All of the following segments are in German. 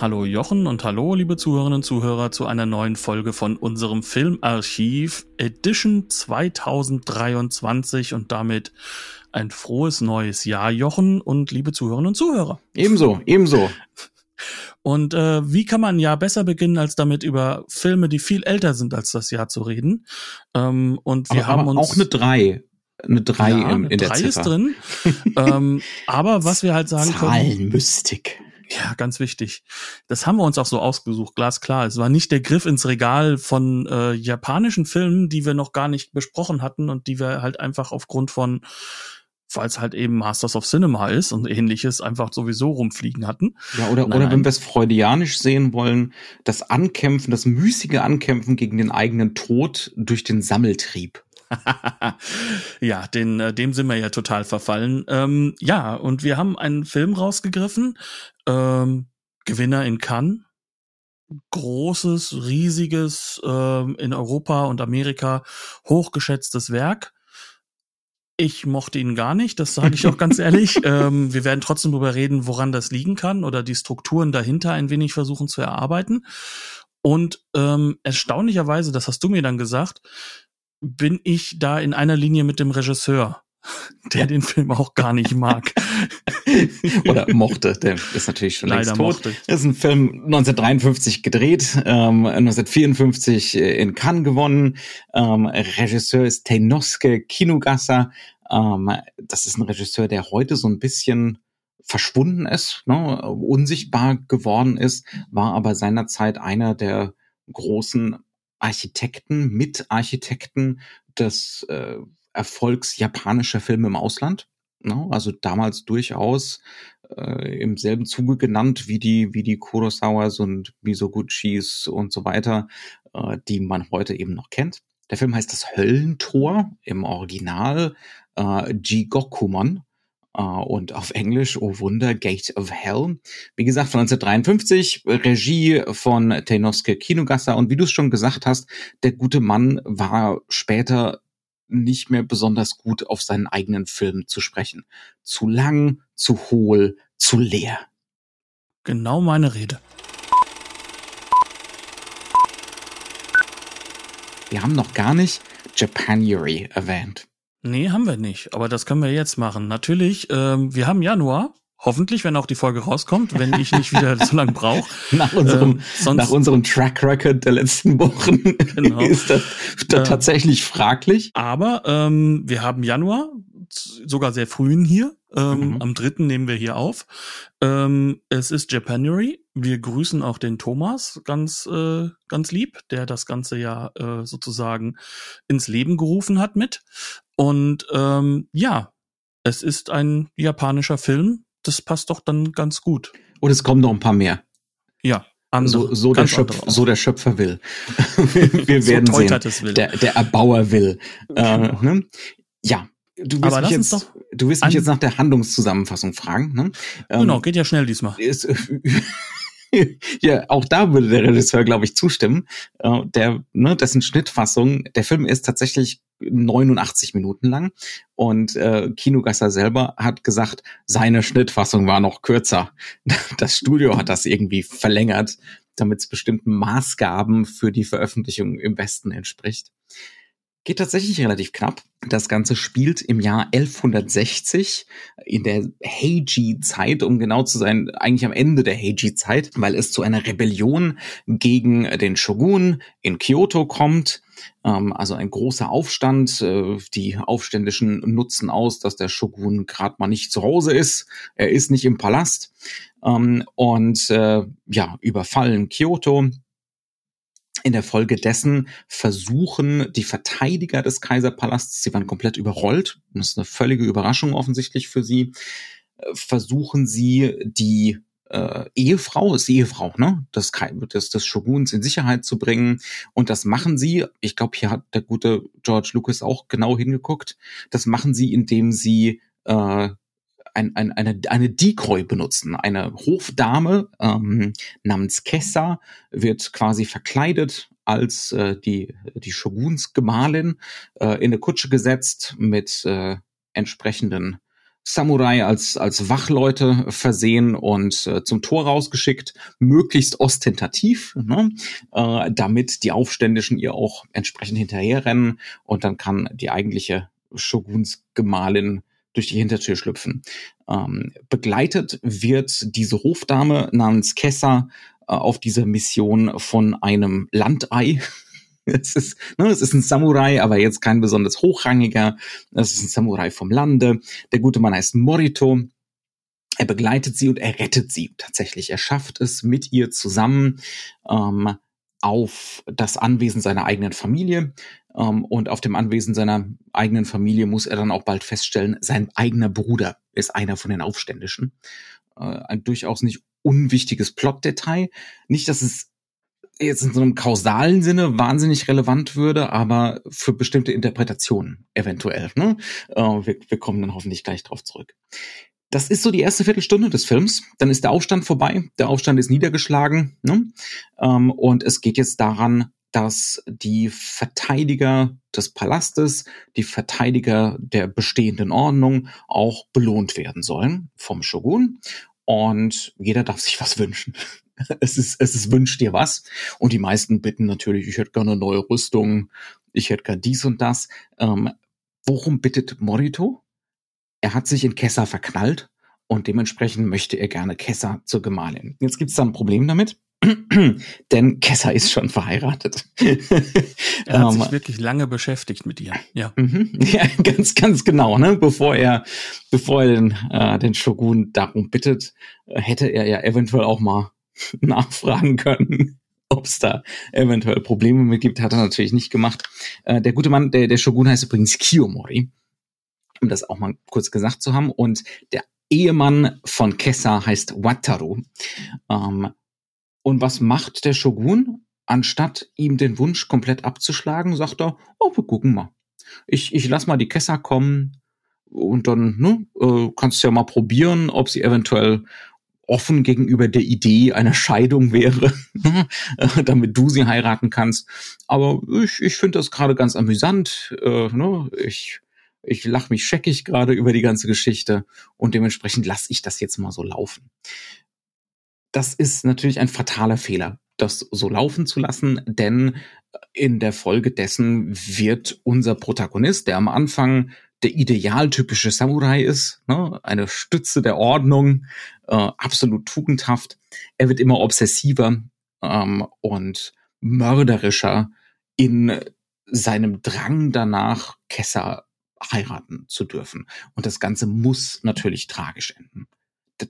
Hallo Jochen und hallo liebe Zuhörerinnen und Zuhörer zu einer neuen Folge von unserem Filmarchiv Edition 2023 und damit ein frohes neues Jahr, Jochen und liebe Zuhörerinnen und Zuhörer. Ebenso, ebenso. Und äh, wie kann man ja besser beginnen, als damit über Filme, die viel älter sind als das Jahr zu reden? Ähm, und wir aber, haben aber uns auch eine 3. Eine 3 ja, in, eine in der drei Ziffer. ist drin. ähm, aber was wir halt sagen können. Ja, ganz wichtig. Das haben wir uns auch so ausgesucht, glasklar. Es war nicht der Griff ins Regal von äh, japanischen Filmen, die wir noch gar nicht besprochen hatten und die wir halt einfach aufgrund von, weil es halt eben Masters of Cinema ist und ähnliches, einfach sowieso rumfliegen hatten. Ja, oder, Nein, oder wenn wir es freudianisch sehen wollen, das Ankämpfen, das müßige Ankämpfen gegen den eigenen Tod durch den Sammeltrieb. ja, den, äh, dem sind wir ja total verfallen. Ähm, ja, und wir haben einen Film rausgegriffen, ähm, Gewinner in Cannes. Großes, riesiges, ähm, in Europa und Amerika hochgeschätztes Werk. Ich mochte ihn gar nicht, das sage ich auch ganz ehrlich. Ähm, wir werden trotzdem darüber reden, woran das liegen kann oder die Strukturen dahinter ein wenig versuchen zu erarbeiten. Und ähm, erstaunlicherweise, das hast du mir dann gesagt, bin ich da in einer Linie mit dem Regisseur, der den Film auch gar nicht mag. Oder mochte, der ist natürlich schon Leider längst tot. mochte. Das ist ein Film 1953 gedreht, ähm, 1954 in Cannes gewonnen. Ähm, Regisseur ist Teinosuke Kinugasa. Ähm, das ist ein Regisseur, der heute so ein bisschen verschwunden ist, ne, unsichtbar geworden ist, war aber seinerzeit einer der großen Architekten, Mitarchitekten des äh, Erfolgs japanischer Filme im Ausland. Ne? Also damals durchaus äh, im selben Zuge genannt wie die, wie die Kurosawas und Misoguchis und so weiter, äh, die man heute eben noch kennt. Der Film heißt Das Höllentor im Original äh, Jigokumon äh, und auf Englisch, oh Wunder, Gate of Hell. Wie gesagt, von 1953, Regie von Teinosuke Kinugasa und wie du es schon gesagt hast, der gute Mann war später nicht mehr besonders gut auf seinen eigenen Film zu sprechen. Zu lang, zu hohl, zu leer. Genau meine Rede. Wir haben noch gar nicht Japanuary erwähnt. Nee, haben wir nicht, aber das können wir jetzt machen. Natürlich, ähm, wir haben Januar, hoffentlich, wenn auch die Folge rauskommt, wenn ich nicht wieder so lange brauche. Nach unserem, Ähm, nach unserem Track Record der letzten Wochen Genau. ist das da Ähm, tatsächlich fraglich. Aber ähm, wir haben Januar, sogar sehr frühen hier. Ähm, Mhm. Am dritten nehmen wir hier auf. Ähm, es ist Japanuary. Wir grüßen auch den Thomas ganz, äh, ganz lieb, der das ganze ja äh, sozusagen ins Leben gerufen hat mit. Und ähm, ja, es ist ein japanischer Film. Das passt doch dann ganz gut. Und es kommen noch ein paar mehr. Ja, andere, So, so, der, Schöpf, so der Schöpfer will. Wir So werden sehen. Der, der Erbauer will. Äh, Genau. ne? Ja. Du willst, mich jetzt, du willst mich jetzt nach der Handlungszusammenfassung fragen. Ne? Ähm, Genau, geht ja schnell diesmal. ist, ja, auch da würde der Regisseur, glaube ich, zustimmen. Äh, der, ne, dessen Schnittfassung, der Film ist tatsächlich 89 Minuten lang und äh, Kinogasser selber hat gesagt, seine Schnittfassung war noch kürzer. Das Studio hat das irgendwie verlängert, damit es bestimmten Maßgaben für die Veröffentlichung im Westen entspricht. Geht tatsächlich relativ knapp. Das Ganze spielt im Jahr 1160 in der Heiji-Zeit, um genau zu sein, eigentlich am Ende der Heiji-Zeit, weil es zu einer Rebellion gegen den Shogun in Kyoto kommt. Ähm, also ein großer Aufstand. Äh, die Aufständischen nutzen aus, dass der Shogun gerade mal nicht zu Hause ist. Er ist nicht im Palast. Ähm, und äh, ja, überfallen Kyoto. In der Folge dessen versuchen die Verteidiger des Kaiserpalasts, sie waren komplett überrollt, das ist eine völlige Überraschung offensichtlich für sie, äh, versuchen sie die äh, Ehefrau, ist die Ehefrau, ne? Das, das, des Shoguns in Sicherheit zu bringen. Und das machen sie, ich glaube, hier hat der gute George Lucas auch genau hingeguckt, das machen sie, indem sie äh, ein, ein, eine, eine Decoy benutzen. Eine Hofdame ähm, namens Kessa wird quasi verkleidet als äh, die, die Shoguns Gemahlin äh, in eine Kutsche gesetzt mit äh, entsprechenden Samurai als, als Wachleute versehen und äh, zum Tor rausgeschickt, möglichst ostentativ, ne? äh, damit die Aufständischen ihr auch entsprechend hinterherrennen und dann kann die eigentliche Shogunsgemahlin durch die Hintertür schlüpfen. Ähm, begleitet wird diese Hofdame namens Kessa äh, auf dieser Mission von einem Landei. Es ist, ne, es ist ein Samurai, aber jetzt kein besonders hochrangiger. Es ist ein Samurai vom Lande. Der gute Mann heißt Morito. Er begleitet sie und er rettet sie tatsächlich. Er schafft es mit ihr zusammen ähm, auf das Anwesen seiner eigenen Familie. Ähm, und auf dem Anwesen seiner eigenen Familie muss er dann auch bald feststellen, sein eigener Bruder ist einer von den Aufständischen. Äh, ein durchaus nicht unwichtiges Plotdetail. Nicht, dass es jetzt in so einem kausalen Sinne wahnsinnig relevant würde, aber für bestimmte Interpretationen eventuell. Ne? Äh, wir, wir kommen dann hoffentlich gleich drauf zurück. Das ist so die erste Viertelstunde des Films. Dann ist der Aufstand vorbei. Der Aufstand ist niedergeschlagen. Ne? Ähm, und es geht jetzt daran, dass die Verteidiger des Palastes, die Verteidiger der bestehenden Ordnung auch belohnt werden sollen vom Shogun. Und jeder darf sich was wünschen. Es ist, es ist wünscht dir was. Und die meisten bitten natürlich, ich hätte gerne eine neue Rüstung, ich hätte gerne dies und das. Ähm, worum bittet Morito? Er hat sich in Kessa verknallt und dementsprechend möchte er gerne Kessa zur Gemahlin. Jetzt gibt es da ein Problem damit. Denn Kessa ist schon verheiratet. er hat sich ähm, wirklich lange beschäftigt mit ihr. Ja. Mhm. ja, ganz, ganz genau. Ne? Bevor er, bevor er den, äh, den Shogun darum bittet, äh, hätte er ja eventuell auch mal nachfragen können, ob es da eventuell Probleme mit gibt. Hat er natürlich nicht gemacht. Äh, der gute Mann, der, der Shogun heißt übrigens Kiyomori, um das auch mal kurz gesagt zu haben. Und der Ehemann von Kessa heißt Wataru. Ähm, und was macht der Shogun? Anstatt ihm den Wunsch komplett abzuschlagen, sagt er, oh, wir gucken mal. Ich, ich lass mal die Kessa kommen und dann ne, äh, kannst du ja mal probieren, ob sie eventuell offen gegenüber der Idee einer Scheidung wäre, damit du sie heiraten kannst. Aber ich, ich finde das gerade ganz amüsant. Äh, ne? Ich, ich lach mich scheckig gerade über die ganze Geschichte und dementsprechend lasse ich das jetzt mal so laufen. Das ist natürlich ein fataler Fehler, das so laufen zu lassen, denn in der Folge dessen wird unser Protagonist, der am Anfang der idealtypische Samurai ist, ne, eine Stütze der Ordnung, äh, absolut tugendhaft, er wird immer obsessiver ähm, und mörderischer in seinem Drang danach, Kessa heiraten zu dürfen. Und das Ganze muss natürlich tragisch enden.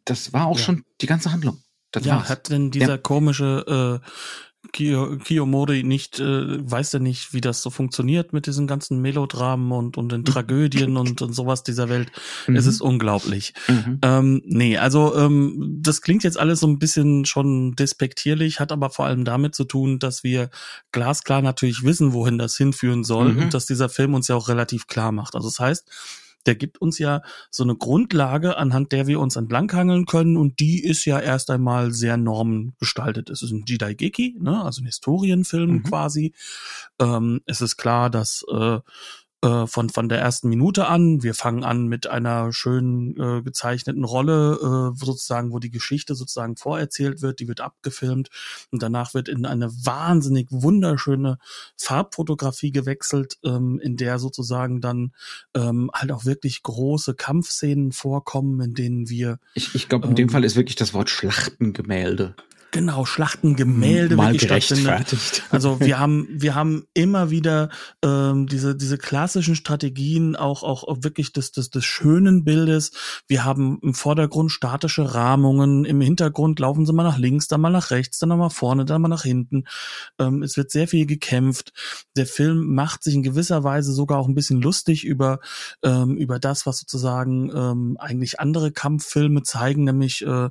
Das war auch ja. schon die ganze Handlung. Das ja, war's. hat denn dieser ja. komische äh, Kiyo, Kiyomori nicht, äh, weiß der nicht, wie das so funktioniert mit diesen ganzen Melodramen und, und den Tragödien und, und sowas dieser Welt. Mhm. Es ist unglaublich. Mhm. Ähm, nee, also ähm, das klingt jetzt alles so ein bisschen schon despektierlich, hat aber vor allem damit zu tun, dass wir glasklar natürlich wissen, wohin das hinführen soll mhm. und dass dieser Film uns ja auch relativ klar macht. Also das heißt, der gibt uns ja so eine Grundlage, anhand der wir uns entlanghangeln können und die ist ja erst einmal sehr normengestaltet. Es ist ein Jidaigeki, ne, also ein Historienfilm mhm. quasi. Ähm, es ist klar, dass äh, äh, von, von der ersten Minute an. Wir fangen an mit einer schön äh, gezeichneten Rolle, äh, sozusagen, wo die Geschichte sozusagen vorerzählt wird, die wird abgefilmt und danach wird in eine wahnsinnig wunderschöne Farbfotografie gewechselt, ähm, in der sozusagen dann ähm, halt auch wirklich große Kampfszenen vorkommen, in denen wir. Ich, ich glaube, in ähm, dem Fall ist wirklich das Wort Schlachtengemälde genau Schlachtengemälde mal wirklich stattfinden. gerechtfertigt. Also wir haben wir haben immer wieder ähm, diese diese klassischen Strategien auch auch, wirklich des, des des schönen Bildes. Wir haben im Vordergrund statische Rahmungen, im Hintergrund laufen sie mal nach links, dann mal nach rechts, dann mal vorne, dann mal nach hinten. Ähm, es wird sehr viel gekämpft. Der Film macht sich in gewisser Weise sogar auch ein bisschen lustig über ähm, über das, was sozusagen ähm, eigentlich andere Kampffilme zeigen, nämlich äh,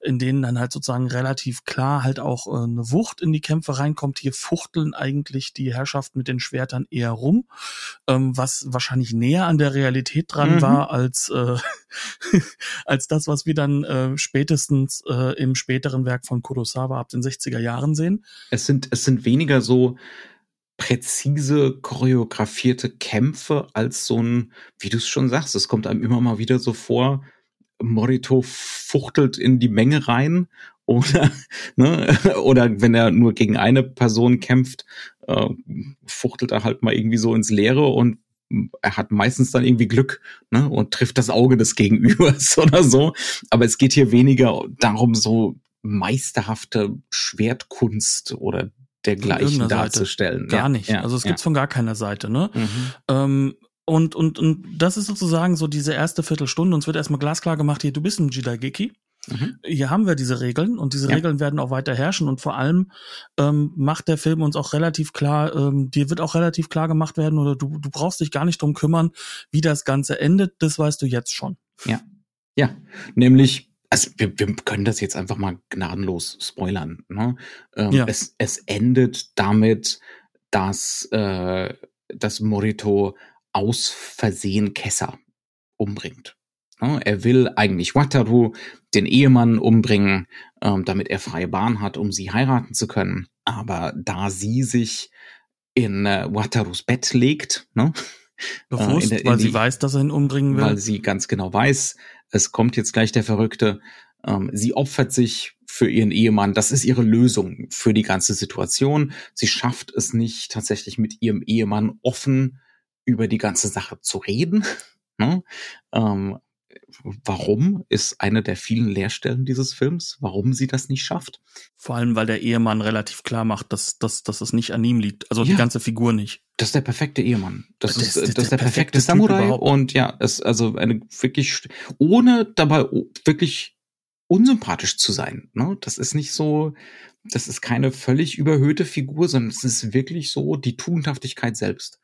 in denen dann halt sozusagen relativ klar halt auch äh, eine Wucht in die Kämpfe reinkommt. Hier fuchteln eigentlich die Herrschaften mit den Schwertern eher rum, ähm, was wahrscheinlich näher an der Realität dran Mhm. war als äh, als das, was wir dann äh, spätestens äh, im späteren Werk von Kurosawa ab den 60er Jahren sehen. Es sind, es sind weniger so präzise choreografierte Kämpfe als so ein, wie du es schon sagst, es kommt einem immer mal wieder so vor, Morito fuchtelt in die Menge rein oder, ne, oder wenn er nur gegen eine Person kämpft, äh, fuchtelt er halt mal irgendwie so ins Leere und er hat meistens dann irgendwie Glück ne, und trifft das Auge des Gegenübers oder so. Aber es geht hier weniger darum, so meisterhafte Schwertkunst oder dergleichen irgendeiner Seite. darzustellen. Gar Ja, nicht. ja, also es ja. gibt's von gar keiner Seite, ne? Mhm. Ähm, und, und, und das ist sozusagen so diese erste Viertelstunde. Uns wird erstmal glasklar gemacht, hier, du bist ein Jidaigeki. Mhm. Hier haben wir diese Regeln und diese Ja. Regeln werden auch weiter herrschen und vor allem ähm, macht der Film uns auch relativ klar, ähm, dir wird auch relativ klar gemacht werden oder du, du brauchst dich gar nicht drum kümmern, wie das Ganze endet, das weißt du jetzt schon. Ja, nämlich, also wir, wir können das jetzt einfach mal gnadenlos spoilern. Ne? Ähm, Ja. es, es endet damit, dass, äh, dass Morito aus Versehen Kessa umbringt. Ne? Er will eigentlich Wataru, den Ehemann, umbringen, ähm, damit er freie Bahn hat, um sie heiraten zu können. Aber da sie sich in äh, Watarus Bett legt, ne? Bewusst, in der- in weil sie die- weiß, dass er ihn umbringen will. weil sie ganz genau weiß, es kommt jetzt gleich der Verrückte. Ähm, sie opfert sich für ihren Ehemann. Das ist ihre Lösung für die ganze Situation. Sie schafft es nicht, tatsächlich mit ihrem Ehemann offen über die ganze Sache zu reden. Ne? Ähm, warum ist eine der vielen Leerstellen dieses Films? Warum sie das nicht schafft? Vor allem, weil der Ehemann relativ klar macht, dass, dass, dass es nicht an ihm liegt. Also die Ja. ganze Figur nicht. Das ist der perfekte Ehemann. Das, Das ist, ist das der ist der perfekte perfekte Samurai und ja, es also eine wirklich ohne dabei wirklich unsympathisch zu sein. Ne? Das ist nicht so, das ist keine völlig überhöhte Figur, sondern es ist wirklich so die Tugendhaftigkeit selbst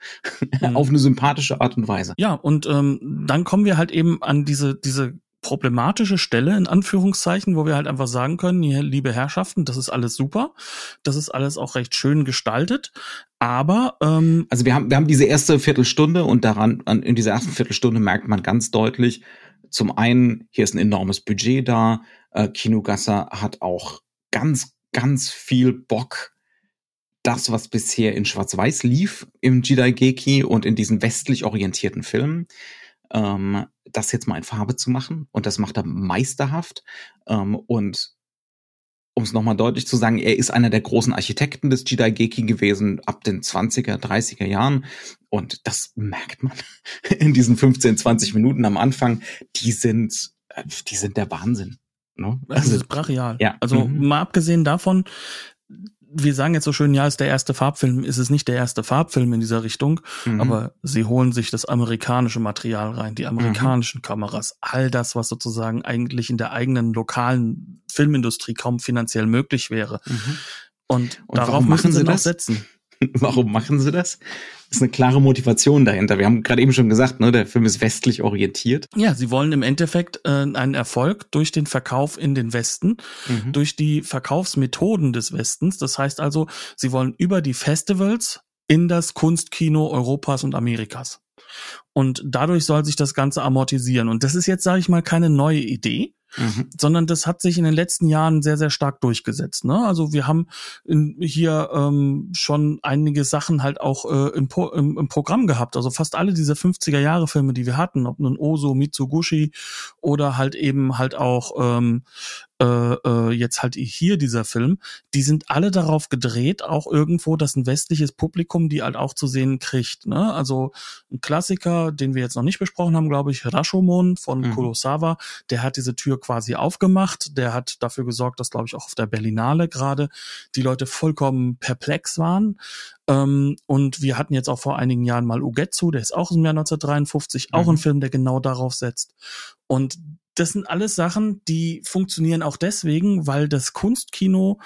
Mhm. auf eine sympathische Art und Weise. Ja, und ähm, dann kommen wir halt eben an diese, diese problematische Stelle, in Anführungszeichen, wo wir halt einfach sagen können, liebe Herrschaften, das ist alles super, das ist alles auch recht schön gestaltet, aber ähm, Also wir haben, wir haben diese erste Viertelstunde und daran, an, in dieser ersten Viertelstunde merkt man ganz deutlich, zum einen, hier ist ein enormes Budget da, äh, Kinogassa hat auch ganz, ganz viel Bock, das, was bisher in Schwarz-Weiß lief im Jidaigeki und in diesen westlich orientierten Filmen, ähm, das jetzt mal in Farbe zu machen. Und das macht er meisterhaft. Ähm, und um es nochmal deutlich zu sagen, er ist einer der großen Architekten des Jidaigeki gewesen ab den 20er, 30er Jahren. Und das merkt man in diesen 15, 20 Minuten am Anfang. Die sind, äh, die sind der Wahnsinn. Ne? das Also, ist brachial. ja, Also mhm. mal abgesehen davon, wir sagen jetzt so schön, ja, ist der erste Farbfilm, ist es nicht der erste Farbfilm in dieser Richtung, mhm. aber sie holen sich das amerikanische Material rein, die amerikanischen Kameras, all das, was sozusagen eigentlich in der eigenen lokalen Filmindustrie kaum finanziell möglich wäre. Mhm. Und, Und darauf müssen machen sie noch das? setzen. Warum machen sie das? Das ist eine klare Motivation dahinter. Wir haben gerade eben schon gesagt, ne, der Film ist westlich orientiert. Ja, sie wollen im Endeffekt äh, einen Erfolg durch den Verkauf in den Westen, Mhm. durch die Verkaufsmethoden des Westens. Das heißt also, sie wollen über die Festivals in das Kunstkino Europas und Amerikas. Und dadurch soll sich das Ganze amortisieren. Und das ist jetzt, sage ich mal, keine neue Idee, Mhm. sondern das hat sich in den letzten Jahren sehr, sehr stark durchgesetzt. Ne? Also wir haben in, hier ähm, schon einige Sachen halt auch äh, im, im, im Programm gehabt. Also fast alle diese 50er Jahre Filme, die wir hatten, ob nun Oso, Mitsugushi oder halt eben halt auch ähm, äh, äh, jetzt halt hier dieser Film, die sind alle darauf gedreht, auch irgendwo, dass ein westliches Publikum die halt auch zu sehen kriegt. Ne? Also ein Klassiker, den wir jetzt noch nicht besprochen haben, glaube ich, Rashomon von mhm. Kurosawa, der hat diese Tür quasi aufgemacht, der hat dafür gesorgt, dass, glaube ich, auch auf der Berlinale gerade die Leute vollkommen perplex waren. Ähm, und wir hatten jetzt auch vor einigen Jahren mal Ugetsu, der ist auch im Jahr 1953, mhm. auch ein Film, der genau darauf setzt. Und das sind alles Sachen, die funktionieren auch deswegen, weil das Kunstkino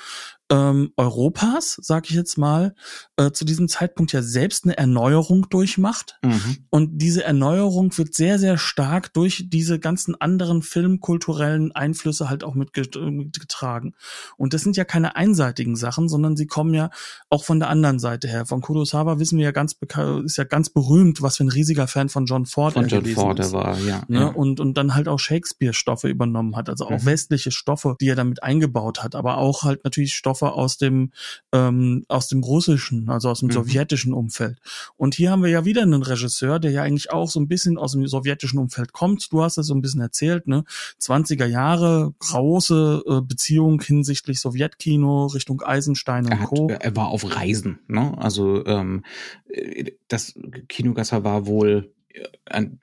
ähm, Europas, sag ich jetzt mal, äh, zu diesem Zeitpunkt ja selbst eine Erneuerung durchmacht. Mhm. Und diese Erneuerung wird sehr, sehr stark durch diese ganzen anderen filmkulturellen Einflüsse halt auch mitgetragen. Und das sind ja keine einseitigen Sachen, sondern sie kommen ja auch von der anderen Seite her. Von Kurosawa wissen wir ja ganz ist ja ganz berühmt, was für ein riesiger Fan von John Ford von John Ford ist. war, ja. Ne? ja. Und, und dann halt auch Shakespeare-Stoffe übernommen hat, also auch mhm. westliche Stoffe, die er damit eingebaut hat, aber auch halt natürlich Stoffe aus dem ähm, aus dem russischen, also aus dem mhm. sowjetischen Umfeld. Und hier haben wir ja wieder einen Regisseur, der ja eigentlich auch so ein bisschen aus dem sowjetischen Umfeld kommt. Du hast es so ein bisschen erzählt, ne? 20er Jahre, große äh, Beziehung hinsichtlich Sowjetkino Richtung Eisenstein und er hat, Co. Er war auf Reisen, ne? Also ähm, äh, das Kinogasser war wohl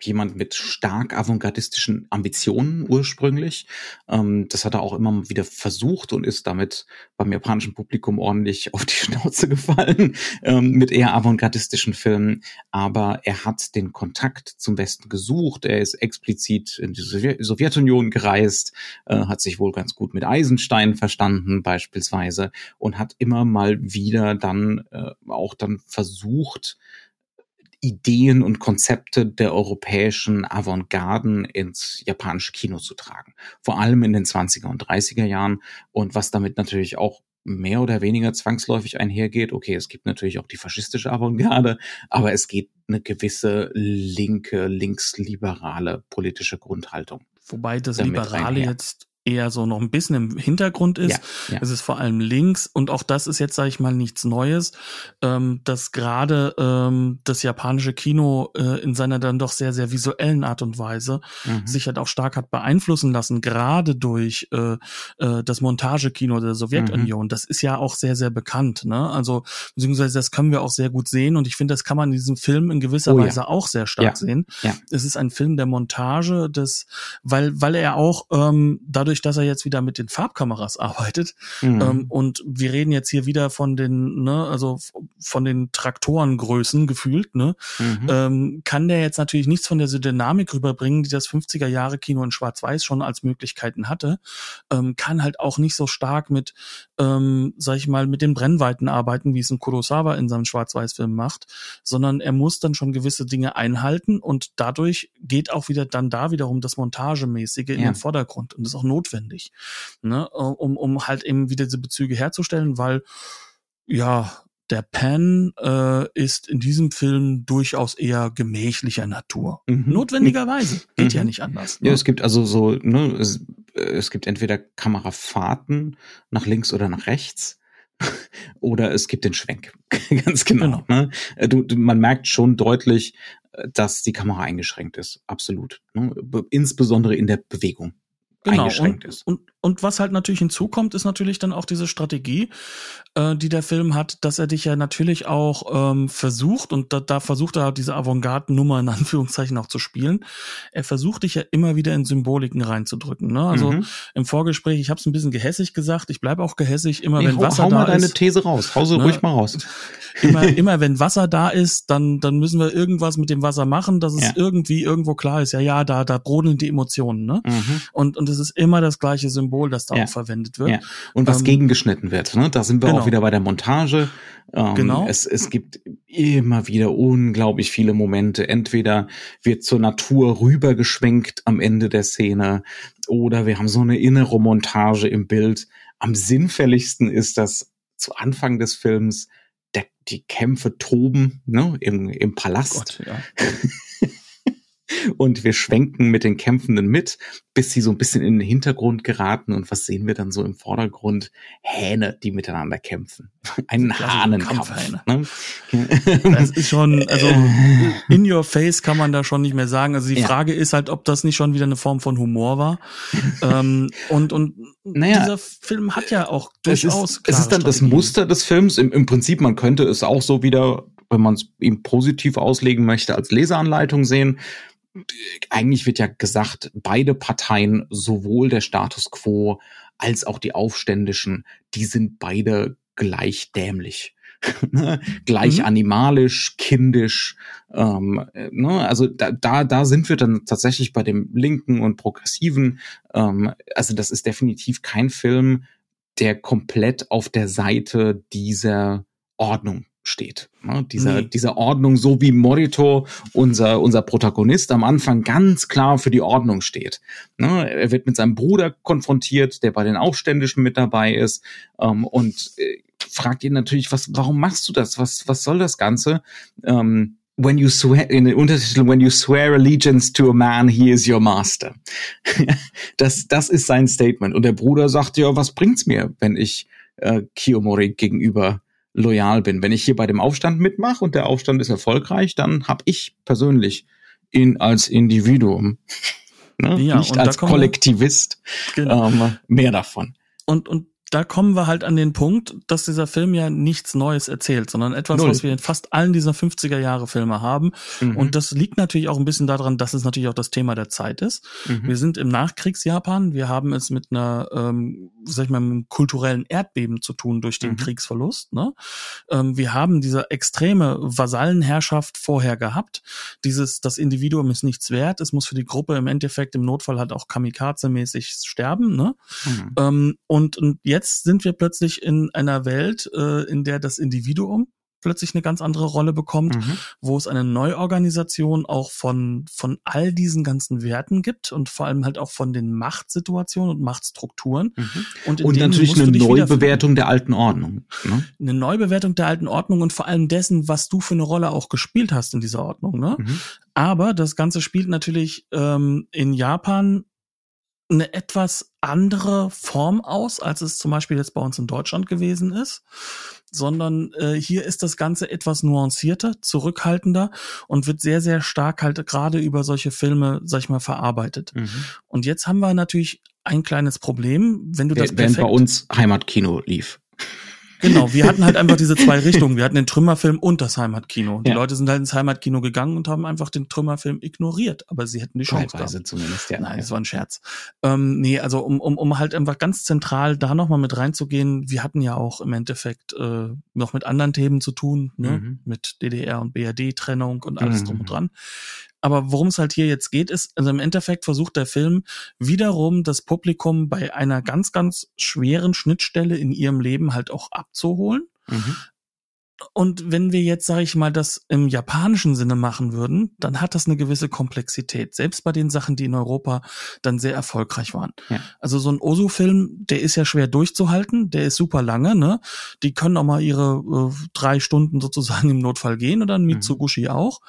jemand mit stark avantgardistischen Ambitionen ursprünglich. Ähm, das hat er auch immer wieder versucht und ist damit beim japanischen Publikum ordentlich auf die Schnauze gefallen ähm, mit eher avantgardistischen Filmen. Aber er hat den Kontakt zum Westen gesucht. Er ist explizit in die Sowjetunion gereist, äh, hat sich wohl ganz gut mit Eisenstein verstanden beispielsweise und hat immer mal wieder dann äh, auch dann versucht, Ideen und Konzepte der europäischen Avantgarden ins japanische Kino zu tragen. Vor allem in den 20er und 30er Jahren und was damit natürlich auch mehr oder weniger zwangsläufig einhergeht. Okay, es gibt natürlich auch die faschistische Avantgarde, aber es geht eine gewisse linke, linksliberale politische Grundhaltung. Wobei das Liberale jetzt eher so noch ein bisschen im Hintergrund ist. Ja, ja. Es ist vor allem links und auch das ist jetzt, sage ich mal, nichts Neues, ähm, dass gerade ähm, das japanische Kino äh, in seiner dann doch sehr, sehr visuellen Art und Weise mhm. sich halt auch stark hat beeinflussen lassen, gerade durch äh, äh, das Montagekino der Sowjetunion. Mhm. Das ist ja auch sehr, sehr bekannt. Ne? Also beziehungsweise das können wir auch sehr gut sehen und ich finde, das kann man in diesem Film in gewisser oh, Weise ja. auch sehr stark sehen. Es ist ein Film der Montage, des, weil, weil er auch ähm, dadurch dadurch, dass er jetzt wieder mit den Farbkameras arbeitet mhm. ähm, und wir reden jetzt hier wieder von den, ne, also von den Traktorengrößen gefühlt, ne, mhm. ähm, kann der jetzt natürlich nichts von der Dynamik rüberbringen, die das 50er Jahre Kino in Schwarz-Weiß schon als Möglichkeiten hatte, ähm, kann halt auch nicht so stark mit, ähm, sag ich mal, mit den Brennweiten arbeiten, wie es ein Kurosawa in seinem Schwarz-Weiß-Film macht, sondern er muss dann schon gewisse Dinge einhalten und dadurch geht auch wieder dann da wiederum das Montagemäßige in ja. den Vordergrund und das ist auch notwendig notwendig, ne, äh, um, um halt eben wieder diese Bezüge herzustellen, weil ja, der Pan äh, ist in diesem Film durchaus eher gemächlicher Natur. Mhm. Notwendigerweise. Geht mhm. ja nicht anders. Ne? Ja, es gibt also so, ne, es, es gibt entweder Kamerafahrten nach links oder nach rechts. oder es gibt den Schwenk. Ganz genau. genau. Ne? Äh, du, du, man merkt schon deutlich, äh, dass die Kamera eingeschränkt ist. Absolut. Ne? Insbesondere in der Bewegung genau. eingeschränkt und, ist. Und, und was halt natürlich hinzukommt, ist natürlich dann auch diese Strategie, äh, die der Film hat, dass er dich ja natürlich auch ähm, versucht, und da, da versucht er diese Avantgarde-Nummer in Anführungszeichen auch zu spielen, er versucht dich ja immer wieder in Symboliken reinzudrücken. Ne? Also mhm. im Vorgespräch, ich habe es ein bisschen gehässig gesagt, ich bleibe auch gehässig, immer nee, wenn hau, Wasser hau da mal deine These raus, hause ne? ruhig mal raus. Immer, immer wenn Wasser da ist, dann, dann müssen wir irgendwas mit dem Wasser machen, dass es ja. irgendwie irgendwo klar ist. Ja, ja, da, da brodeln die Emotionen. Ne? Mhm. Und, und es ist immer das gleiche Symbol, das da ja. auch verwendet wird. Ja. Und was ähm, gegengeschnitten wird. Ne? Da sind wir genau. auch wieder bei der Montage. Ähm, genau. Es, es gibt immer wieder unglaublich viele Momente. Entweder wird zur Natur rübergeschwenkt am Ende der Szene oder wir haben so eine innere Montage im Bild. Am sinnfälligsten ist das zu Anfang des Films, der, die Kämpfe toben ne, im, im Palast. Oh Gott, ja. und wir schwenken mit den Kämpfenden mit, bis sie so ein bisschen in den Hintergrund geraten und was sehen wir dann so im Vordergrund? Hähne, die miteinander kämpfen. Einen Hahnenkampf. Ne? Das ist schon, also in your face kann man da schon nicht mehr sagen. Also die ja. Frage ist halt, ob das nicht schon wieder eine Form von Humor war. ähm, und und naja, dieser Film hat ja auch durchaus. Es ist, es ist dann das Muster des Films. Im, Im Prinzip, man könnte es auch so wieder, wenn man es ihm positiv auslegen möchte, als Leseanleitung sehen eigentlich wird ja gesagt, beide Parteien, sowohl der Status quo als auch die Aufständischen, die sind beide gleich dämlich. Ne? gleich mhm. animalisch, kindisch. Ähm, ne? Also da, da, da sind wir dann tatsächlich bei dem Linken und Progressiven. Ähm, also das ist definitiv kein Film, der komplett auf der Seite dieser Ordnung steht. Ne? Dieser, nee. dieser Ordnung, so wie Morito, unser, unser Protagonist, am Anfang ganz klar für die Ordnung steht. Ne? Er wird mit seinem Bruder konfrontiert, der bei den Aufständischen mit dabei ist, ähm, und äh, fragt ihn natürlich, was, warum machst du das? Was, was soll das Ganze? Ähm, when you swear, in den Untertitel, when you swear allegiance to a man, he is your master. das, das ist sein Statement. Und der Bruder sagt, ja, was bringt's mir, wenn ich äh, Kiyomori gegenüber loyal bin. Wenn ich hier bei dem Aufstand mitmache und der Aufstand ist erfolgreich, dann habe ich persönlich ihn als Individuum, ne? ja, nicht als Kollektivist, genau. ähm, mehr davon. Und, und da kommen wir halt an den Punkt, dass dieser Film ja nichts Neues erzählt, sondern etwas, Null. was wir in fast allen dieser 50er Jahre Filme haben. Mhm. Und das liegt natürlich auch ein bisschen daran, dass es natürlich auch das Thema der Zeit ist. Mhm. Wir sind im Nachkriegsjapan. Wir haben es mit einer, ähm, sag ich mal, einem kulturellen Erdbeben zu tun durch den mhm. Kriegsverlust. Ne? Ähm, wir haben diese extreme Vasallenherrschaft vorher gehabt. Dieses, das Individuum ist nichts wert. Es muss für die Gruppe im Endeffekt im Notfall halt auch kamikaze-mäßig sterben. Ne? Mhm. Ähm, und, und jetzt jetzt sind wir plötzlich in einer Welt, äh, in der das Individuum plötzlich eine ganz andere Rolle bekommt, mhm. wo es eine Neuorganisation auch von, von all diesen ganzen Werten gibt und vor allem halt auch von den Machtsituationen und Machtstrukturen. Mhm. Und, und natürlich eine Neubewertung der alten Ordnung. Ne? Eine Neubewertung der alten Ordnung und vor allem dessen, was du für eine Rolle auch gespielt hast in dieser Ordnung. Ne? Mhm. Aber das Ganze spielt natürlich ähm, in Japan eine etwas andere Form aus, als es zum Beispiel jetzt bei uns in Deutschland gewesen ist, sondern äh, hier ist das Ganze etwas nuancierter, zurückhaltender und wird sehr, sehr stark halt gerade über solche Filme, sag ich mal, verarbeitet. Mhm. Und jetzt haben wir natürlich ein kleines Problem, wenn du das Wenn bei uns Heimatkino lief. Genau, wir hatten halt einfach diese zwei Richtungen. Wir hatten den Trümmerfilm und das Heimatkino. Die ja. Leute sind halt ins Heimatkino gegangen und haben einfach den Trümmerfilm ignoriert, aber sie hätten die Chance Teilweise gehabt. zumindest, ja. Nein, das war ein Scherz. Ähm, nee, also um, um, um halt einfach ganz zentral da nochmal mit reinzugehen, wir hatten ja auch im Endeffekt äh, noch mit anderen Themen zu tun, ne? Mhm. mit DDR und BRD-Trennung und alles mhm. drum und dran. Aber worum es halt hier jetzt geht, ist, also im Endeffekt versucht der Film wiederum das Publikum bei einer ganz, ganz schweren Schnittstelle in ihrem Leben halt auch abzuholen. Mhm. Und wenn wir jetzt, sage ich mal, das im japanischen Sinne machen würden, dann hat das eine gewisse Komplexität. Selbst bei den Sachen, die in Europa dann sehr erfolgreich waren. Ja. Also so ein Osu-Film, der ist ja schwer durchzuhalten, der ist super lange, ne? Die können auch mal ihre äh, drei Stunden sozusagen im Notfall gehen oder ein mhm. Mitsugushi mhm. auch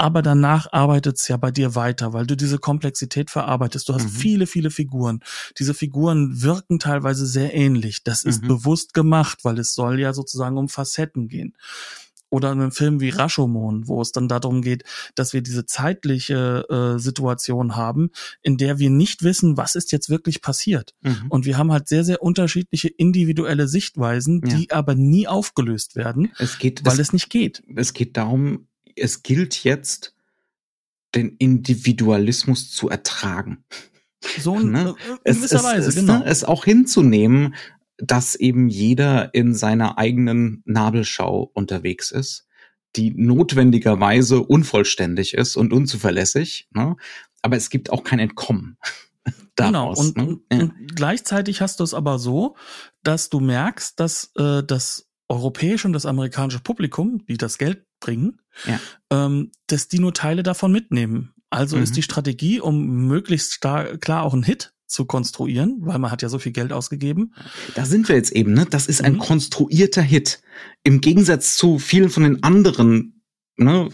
aber danach arbeitet es ja bei dir weiter, weil du diese Komplexität verarbeitest. Du hast mhm. viele, viele Figuren. Diese Figuren wirken teilweise sehr ähnlich. Das ist mhm. bewusst gemacht, weil es soll ja sozusagen um Facetten gehen. Oder in einem Film wie Rashomon, wo es dann darum geht, dass wir diese zeitliche äh, Situation haben, in der wir nicht wissen, was ist jetzt wirklich passiert. Mhm. Und wir haben halt sehr, sehr unterschiedliche individuelle Sichtweisen, ja. die aber nie aufgelöst werden, es geht, weil es, es nicht geht. Es geht darum, es gilt jetzt, den Individualismus zu ertragen. So in, ne? in gewisser es, Weise, es, genau. Ne, es auch hinzunehmen, dass eben jeder in seiner eigenen Nabelschau unterwegs ist, die notwendigerweise unvollständig ist und unzuverlässig. Ne? Aber es gibt auch kein Entkommen. Daraus, genau, und, ne? und, ja. und, gleichzeitig hast du es aber so, dass du merkst, dass äh, das europäische und das amerikanische Publikum, die das Geld bringen, ja. ähm, dass die nur Teile davon mitnehmen. Also mhm. ist die Strategie, um möglichst klar auch einen Hit zu konstruieren, weil man hat ja so viel Geld ausgegeben. Da sind wir jetzt eben, ne? Das ist ein mhm. konstruierter Hit. Im Gegensatz zu vielen von den anderen ne,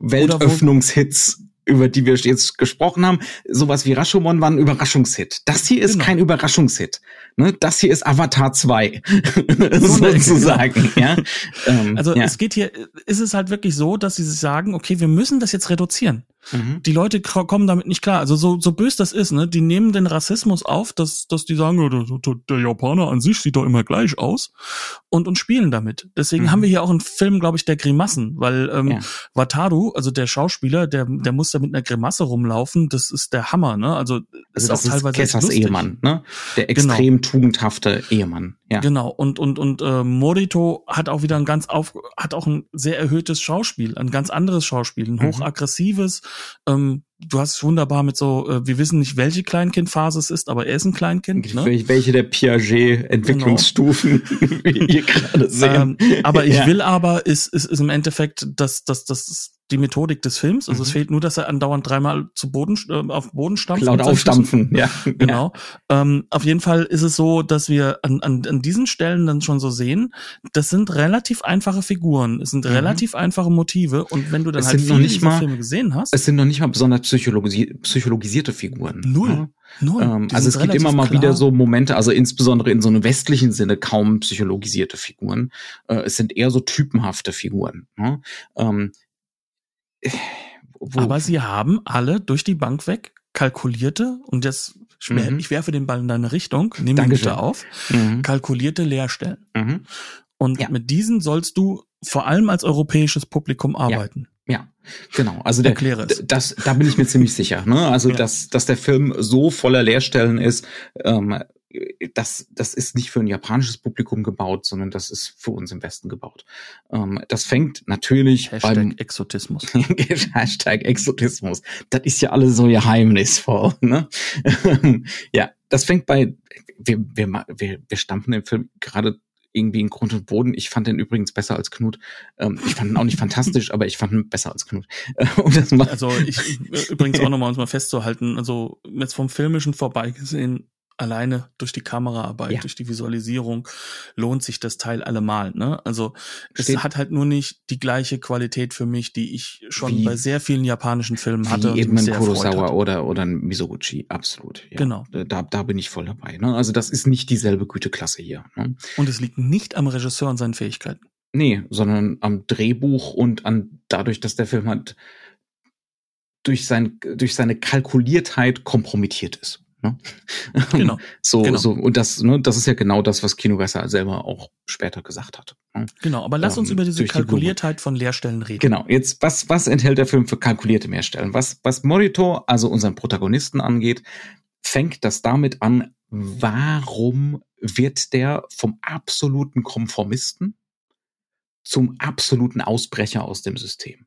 Weltöffnungshits über die wir jetzt gesprochen haben, sowas wie Rashomon war ein Überraschungshit. Das hier ist genau. kein Überraschungshit. Ne? Das hier ist Avatar 2, sozusagen. ja? Ähm, also ja. es geht hier, ist es halt wirklich so, dass sie sagen, okay, wir müssen das jetzt reduzieren. Mhm. Die Leute kommen damit nicht klar. Also so, so bös das ist, ne? Die nehmen den Rassismus auf, dass, dass die sagen, der, der, Japaner an sich sieht doch immer gleich aus und, und spielen damit. Deswegen mhm. haben wir hier auch einen Film, glaube ich, der Grimassen, weil ähm, ja. Wataru, also der Schauspieler, der, der muss da mit einer Grimasse rumlaufen. Das ist der Hammer, ne? Also, also ist auch teilweise ist Kessers Ehemann, ne? Der genau. extrem genau. tugendhafte Ehemann. Ja. Genau. Und und und äh, Morito hat auch wieder ein ganz auf, hat auch ein sehr erhöhtes Schauspiel, ein ganz anderes Schauspiel, ein mhm. hochaggressives, ähm, du hast es wunderbar mit so, äh, wir wissen nicht, welche Kleinkindphase es ist, aber er ist ein Kleinkind. Ne? Welche der Piaget-Entwicklungsstufen genau. wir gerade sehen. Ähm, aber ich ja. will aber, ist, ist, ist im Endeffekt, dass, dass, dass die Methodik des Films. Also mhm. es fehlt nur, dass er andauernd dreimal zu Boden äh, auf Boden stampft. Laut aufstampfen, ja. Genau. Ja. Ähm, auf jeden Fall ist es so, dass wir an, an, an diesen Stellen dann schon so sehen, das sind relativ einfache Figuren, es sind mhm. relativ einfache Motive und wenn du dann es halt viele dieser mal, Filme gesehen hast. Es sind noch nicht mal besonders psychologisi psychologisierte Figuren. Null. Ja? Null. Ähm, also es gibt immer mal klar. wieder so Momente, also insbesondere in so einem westlichen Sinne kaum psychologisierte Figuren. Äh, es sind eher so typenhafte Figuren. Ne? Ähm, wo? Aber sie haben alle durch die Bank weg kalkulierte, und jetzt, mhm. ich werfe den Ball in deine Richtung, nehme ihn bitte auf, mhm. kalkulierte Leerstellen. Mhm. Und ja. mit diesen sollst du vor allem als europäisches Publikum arbeiten. Ja, ja. genau. Also der, Erkläre es. das, da bin ich mir ziemlich sicher. Ne? Also ja. dass, dass der Film so voller Leerstellen ist, ähm, das, das ist nicht für ein japanisches Publikum gebaut, sondern das ist für uns im Westen gebaut. Ähm, das fängt natürlich Hashtag beim Exotismus. Hashtag Exotismus. Das ist ja alles so geheimnisvoll. Ne? ja, das fängt bei wir, wir, wir, wir stampfen den Film gerade irgendwie in Grund und Boden. Ich fand den übrigens besser als Knut. Ähm, ich fand ihn auch nicht fantastisch, aber ich fand ihn besser als Knut. um also ich übrigens auch nochmal uns mal festzuhalten, also jetzt vom Filmischen vorbei gesehen, alleine durch die Kameraarbeit, ja. durch die Visualisierung lohnt sich das Teil allemal. Ne? Also Steht es hat halt nur nicht die gleiche Qualität für mich, die ich schon wie, bei sehr vielen japanischen Filmen hatte. Wie eben ein Kurosawa oder oder ein Misoguchi, absolut. Ja. Genau. Da, da bin ich voll dabei. Ne? Also das ist nicht dieselbe Güteklasse hier. Ne? Und es liegt nicht am Regisseur und seinen Fähigkeiten. Nee, sondern am Drehbuch und an dadurch, dass der Film halt durch, sein, durch seine Kalkuliertheit kompromittiert ist. Ne? Genau. so, genau. so, und das, ne, das ist ja genau das, was Kinogassa selber auch später gesagt hat. Ne? Genau, aber lass uns ähm, über diese Kalkuliertheit die von Leerstellen reden. Genau, jetzt, was, was enthält der Film für kalkulierte Mehrstellen? Was, was Morito, also unseren Protagonisten angeht, fängt das damit an, warum wird der vom absoluten Konformisten zum absoluten Ausbrecher aus dem System?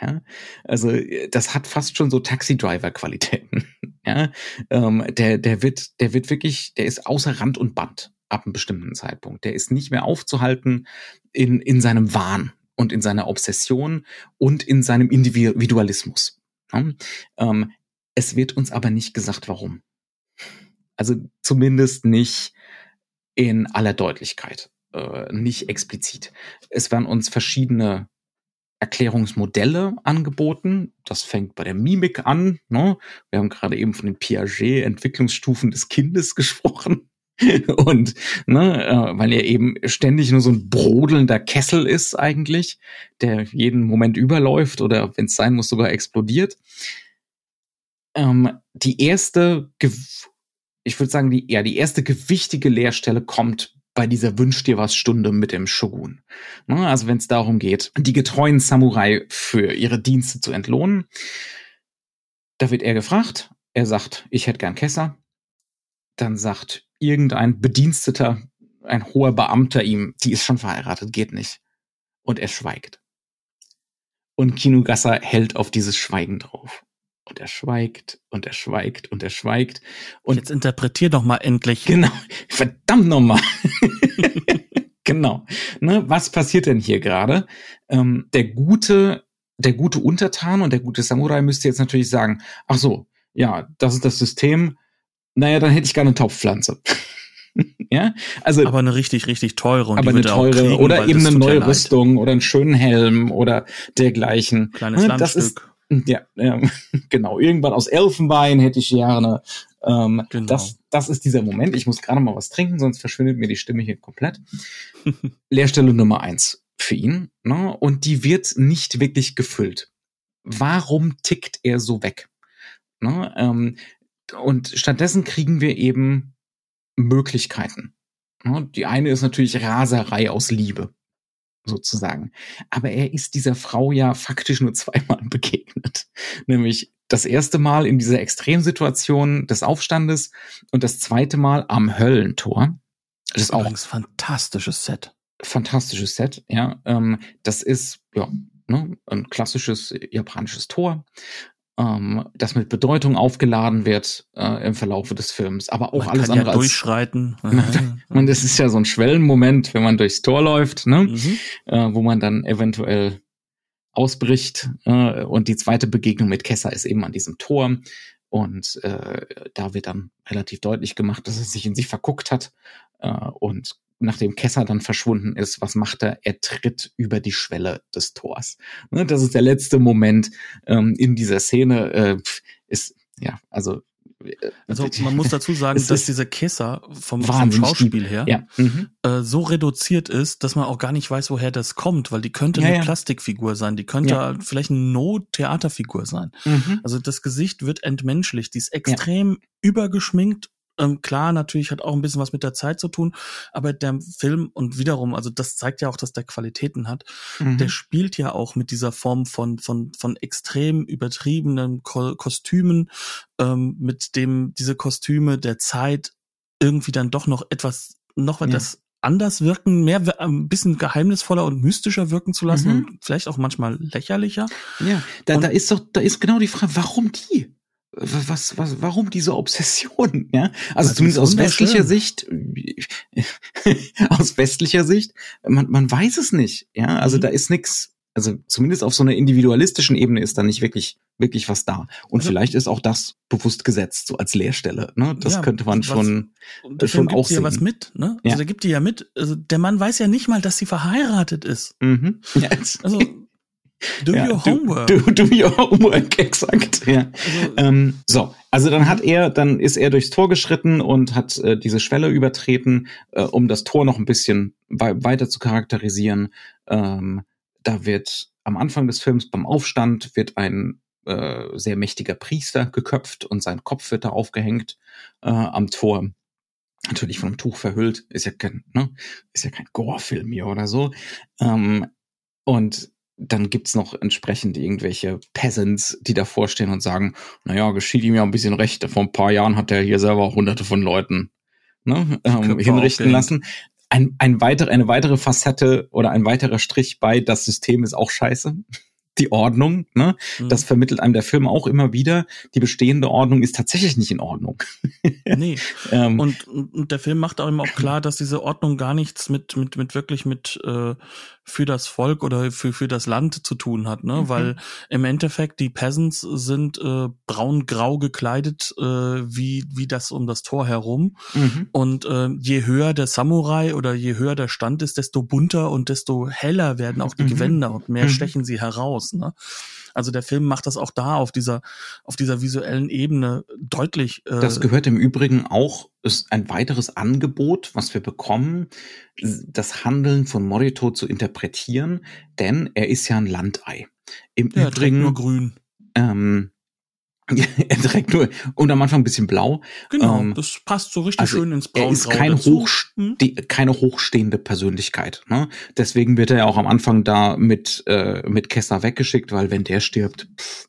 Ja, also das hat fast schon so Taxi-Driver-Qualitäten. Ja, ähm, der, der wird, der wird wirklich, der ist außer Rand und Band ab einem bestimmten Zeitpunkt. Der ist nicht mehr aufzuhalten in, in seinem Wahn und in seiner Obsession und in seinem Individualismus. Ja? Ähm, es wird uns aber nicht gesagt, warum. Also zumindest nicht in aller Deutlichkeit, äh, nicht explizit. Es werden uns verschiedene Erklärungsmodelle angeboten. Das fängt bei der Mimik an. Ne? Wir haben gerade eben von den Piaget-Entwicklungsstufen des Kindes gesprochen. Und ne, äh, weil er eben ständig nur so ein brodelnder Kessel ist eigentlich, der jeden Moment überläuft oder wenn es sein muss sogar explodiert. Ähm, die erste, ich würde sagen, die, ja, die erste gewichtige Leerstelle kommt bei dieser Wünsch dir was Stunde mit dem Shogun. Ne, also wenn es darum geht, die getreuen Samurai für ihre Dienste zu entlohnen. Da wird er gefragt. Er sagt, ich hätte gern Kesser. Dann sagt irgendein Bediensteter, ein hoher Beamter ihm, die ist schon verheiratet, geht nicht. Und er schweigt. Und Kinugasa hält auf dieses Schweigen drauf. Und er schweigt und er schweigt und er schweigt. Und jetzt interpretier doch mal endlich. Genau. Verdammt nochmal. genau. Ne, was passiert denn hier gerade? Ähm, der gute, der gute Untertan und der gute Samurai müsste jetzt natürlich sagen, ach so, ja, das ist das System. Naja, dann hätte ich gerne eine Topfpflanze. ja, also. Aber eine richtig, richtig teure. Und aber eine teure kriegen, oder eben eine neue Rüstung oder einen schönen Helm oder dergleichen. Kleines ne, Das ist, Ja, ähm, genau. Irgendwann aus Elfenbein hätte ich gerne. Ähm, Genau. das, das ist dieser Moment. Ich muss gerade mal was trinken, sonst verschwindet mir die Stimme hier komplett. Leerstelle Nummer eins für ihn. Ne? Und die wird nicht wirklich gefüllt. Warum tickt er so weg? Ne? Ähm, und stattdessen kriegen wir eben Möglichkeiten. Ne? Die eine ist natürlich Raserei aus Liebe, sozusagen. Aber er ist dieser Frau ja faktisch nur zweimal begegnet. Nämlich das erste Mal in dieser Extremsituation des Aufstandes und das zweite Mal am Höllentor. Das ist auch Übrigens fantastisches Set. fantastisches Set, ja. Ähm, das ist ja ne, ein klassisches japanisches Tor, ähm, das mit Bedeutung aufgeladen wird äh, im Verlaufe des Films, aber auch Man alles kann andere ja als durchschreiten. und es ist ja so ein Schwellenmoment, wenn man durchs Tor läuft, ne, Mhm. äh, wo man dann eventuell ausbricht. Äh, und die zweite Begegnung mit Kessa ist eben an diesem Tor. Und äh, da wird dann relativ deutlich gemacht, dass er sich in sich verguckt hat. Äh, und nachdem Kessa dann verschwunden ist, was macht er? Er tritt über die Schwelle des Tors. Ne, das ist der letzte Moment ähm, in dieser Szene. Äh, ist, ja, also. äh, Also man muss dazu sagen, dass dieser Kesser vom, vom Schauspiel her Ja. Mhm. äh, so reduziert ist, dass man auch gar nicht weiß, woher das kommt, weil die könnte Ja, eine ja. Plastikfigur sein, die könnte Ja. vielleicht eine No-Theaterfigur sein. Mhm. Also das Gesicht wird entmenschlicht, die ist extrem übergeschminkt. Ähm, klar, natürlich hat auch ein bisschen was mit der Zeit zu tun, aber der Film und wiederum, also das zeigt ja auch, dass der Qualitäten hat. Mhm. Der spielt ja auch mit dieser Form von von von extrem übertriebenen Ko Kostümen, ähm, mit dem diese Kostüme der Zeit irgendwie dann doch noch etwas noch Ja. etwas anders wirken, mehr wir- ein bisschen geheimnisvoller und mystischer wirken zu lassen Mhm. und vielleicht auch manchmal lächerlicher. Ja, da, Und- da ist doch, da ist genau die Frage, warum die? Was, was, warum diese Obsession? Ja, also die zumindest aus westlicher Sicht, aus westlicher Sicht, man, man weiß es nicht. Ja, also Mhm. da ist nix, also zumindest auf so einer individualistischen Ebene ist da nicht wirklich, wirklich was da. Und Also- vielleicht ist auch das bewusst gesetzt, so als Leerstelle. Ne? Das Ja, könnte man was- schon. Der Schon gibt auch dir ja was sehen. mit, ne? Ja. Also der gibt dir ja mit. Also der Mann weiß ja nicht mal, dass sie verheiratet ist. Mhm. Ja, Also do ja, your homework. Do, do your homework, exakt. Ja. Also, Ähm, so, also dann hat er, dann ist er durchs Tor geschritten und hat äh, diese Schwelle übertreten, äh, um das Tor noch ein bisschen wei weiter zu charakterisieren. Ähm, da wird am Anfang des Films beim Aufstand wird ein äh, sehr mächtiger Priester geköpft und sein Kopf wird da aufgehängt äh, am Tor. Natürlich von einem Tuch verhüllt, ist ja kein, ne, ist ja kein Gore-Film hier oder so. Ähm, und dann gibt's noch entsprechend irgendwelche Peasants, die davor stehen und sagen, naja, geschieht ihm ja ein bisschen recht. Vor ein paar Jahren hat er hier selber hunderte von Leuten ne, ähm, hinrichten lassen. Ein, ein weitere, eine weitere Facette oder ein weiterer Strich bei, das System ist auch scheiße. Die Ordnung, ne? Mhm. Das vermittelt einem der Film auch immer wieder. Die bestehende Ordnung ist tatsächlich nicht in Ordnung. nee. Ähm, Und, und, der Film macht auch immer auch klar, dass diese Ordnung gar nichts mit, mit, mit wirklich mit äh, für das Volk oder für, für das Land zu tun hat, ne? Mhm. Weil im Endeffekt die Peasants sind äh, braun-grau gekleidet, äh, wie, wie das um das Tor herum. mhm. Und äh, je höher der Samurai oder je höher der Stand ist, desto bunter und desto heller werden auch die Mhm. Gewänder und mehr Mhm. stechen sie heraus. Ne? Also der Film macht das auch da auf dieser auf dieser visuellen Ebene deutlich. Äh, Das gehört im Übrigen auch, ist ein weiteres Angebot, was wir bekommen, das Handeln von Morito zu interpretieren, denn er ist ja ein Landei. Im ja, Übrigen, nur grün. ähm, er trägt nur und am Anfang ein bisschen blau. Genau, ähm, das passt so richtig also schön ins Er Braun. ist kein Hoch, Hm? keine hochstehende Persönlichkeit. Ne? Deswegen wird er ja auch am Anfang da mit, äh, mit Kessler weggeschickt, weil wenn der stirbt, pff,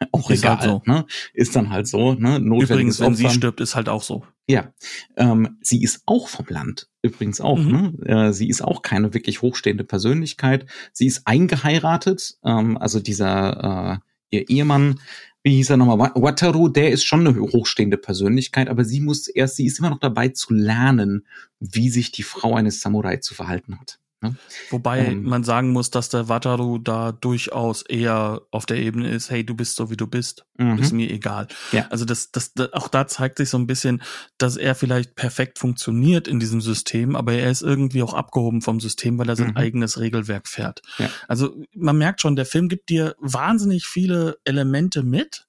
auch Ist egal. halt so. ne? Ist dann halt so. Ne? Notwendiges Übrigens, wenn sie Opfer. stirbt, ist halt auch so. Ja, ähm, sie ist auch vom Land, übrigens auch. Mhm. Ne? Äh, sie ist auch keine wirklich hochstehende Persönlichkeit. Sie ist eingeheiratet, ähm, also dieser äh, ihr Ehemann, wie hieß er nochmal, Wa- Wataru, der ist schon eine hochstehende Persönlichkeit, aber sie muss erst, sie ist immer noch dabei zu lernen, wie sich die Frau eines Samurai zu verhalten hat. Ne? Wobei ähm, man sagen muss, dass der Wataru da durchaus eher auf der Ebene ist, hey, du bist so wie du bist, mhm. ist mir egal. Ja. Also das, das, das, auch da zeigt sich so ein bisschen, dass er vielleicht perfekt funktioniert in diesem System, aber er ist irgendwie auch abgehoben vom System, weil er sein mhm. eigenes Regelwerk fährt. Ja. Also man merkt schon, der Film gibt dir wahnsinnig viele Elemente mit,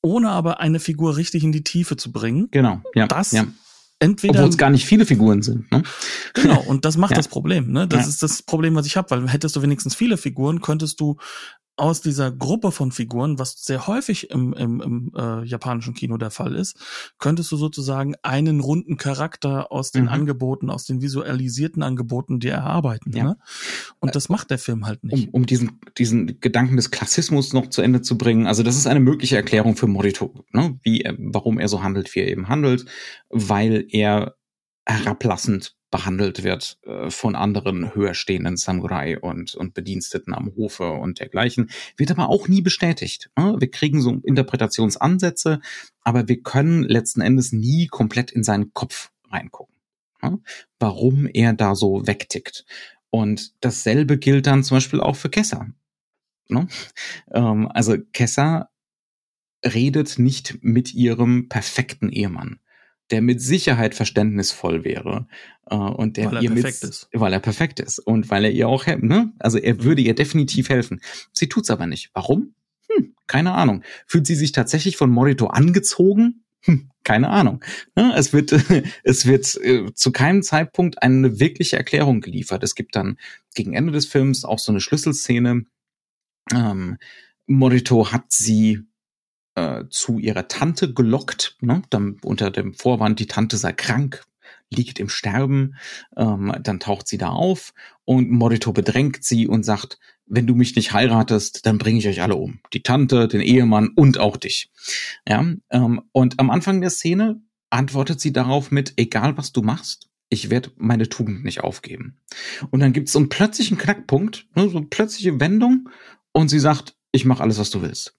ohne aber eine Figur richtig in die Tiefe zu bringen. Genau. Ja. Das ja entweder. Obwohl es gar nicht viele Figuren sind. Ne? Genau, und das macht ja. das Problem. Ne? Das ja. ist das Problem, was ich habe, weil hättest du wenigstens viele Figuren, könntest du aus dieser Gruppe von Figuren, was sehr häufig im, im, im äh, japanischen Kino der Fall ist, könntest du sozusagen einen runden Charakter aus den mhm. Angeboten, aus den visualisierten Angeboten dir erarbeiten. Ja. Ne? Und das macht der Film halt nicht. Um, um diesen, diesen Gedanken des Klassismus noch zu Ende zu bringen, also das ist eine mögliche Erklärung für Morito, ne? wie, er, warum er so handelt, wie er eben handelt, weil er herablassend behandelt wird äh, von anderen höher stehenden Samurai und, und Bediensteten am Hofe und dergleichen, wird aber auch nie bestätigt. Ne? Wir kriegen so Interpretationsansätze, aber wir können letzten Endes nie komplett in seinen Kopf reingucken, ne? warum er da so wegtickt. Und dasselbe gilt dann zum Beispiel auch für Kessa. Ne? Ähm, also Kessa redet nicht mit ihrem perfekten Ehemann der mit Sicherheit verständnisvoll wäre äh, und der weil er ihr perfekt mit, ist. weil er perfekt ist und weil er ihr auch ne, also er würde ihr definitiv helfen. Sie tut's aber nicht. Warum? Hm, keine Ahnung. Fühlt sie sich tatsächlich von Morito angezogen? Hm, keine Ahnung. Ne, es wird es wird äh, zu keinem Zeitpunkt eine wirkliche Erklärung geliefert. Es gibt dann gegen Ende des Films auch so eine Schlüsselszene. Ähm, Morito hat sie äh, zu ihrer Tante gelockt, ne? dann unter dem Vorwand, die Tante sei krank, liegt im Sterben, ähm, dann taucht sie da auf und Morito bedrängt sie und sagt, wenn du mich nicht heiratest, dann bringe ich euch alle um. Die Tante, den Ehemann und auch dich. Ja, ähm, und am Anfang der Szene antwortet sie darauf mit, egal was du machst, ich werde meine Tugend nicht aufgeben. Und dann gibt es so einen plötzlichen Knackpunkt, ne, so eine plötzliche Wendung und sie sagt, ich mache alles, was du willst.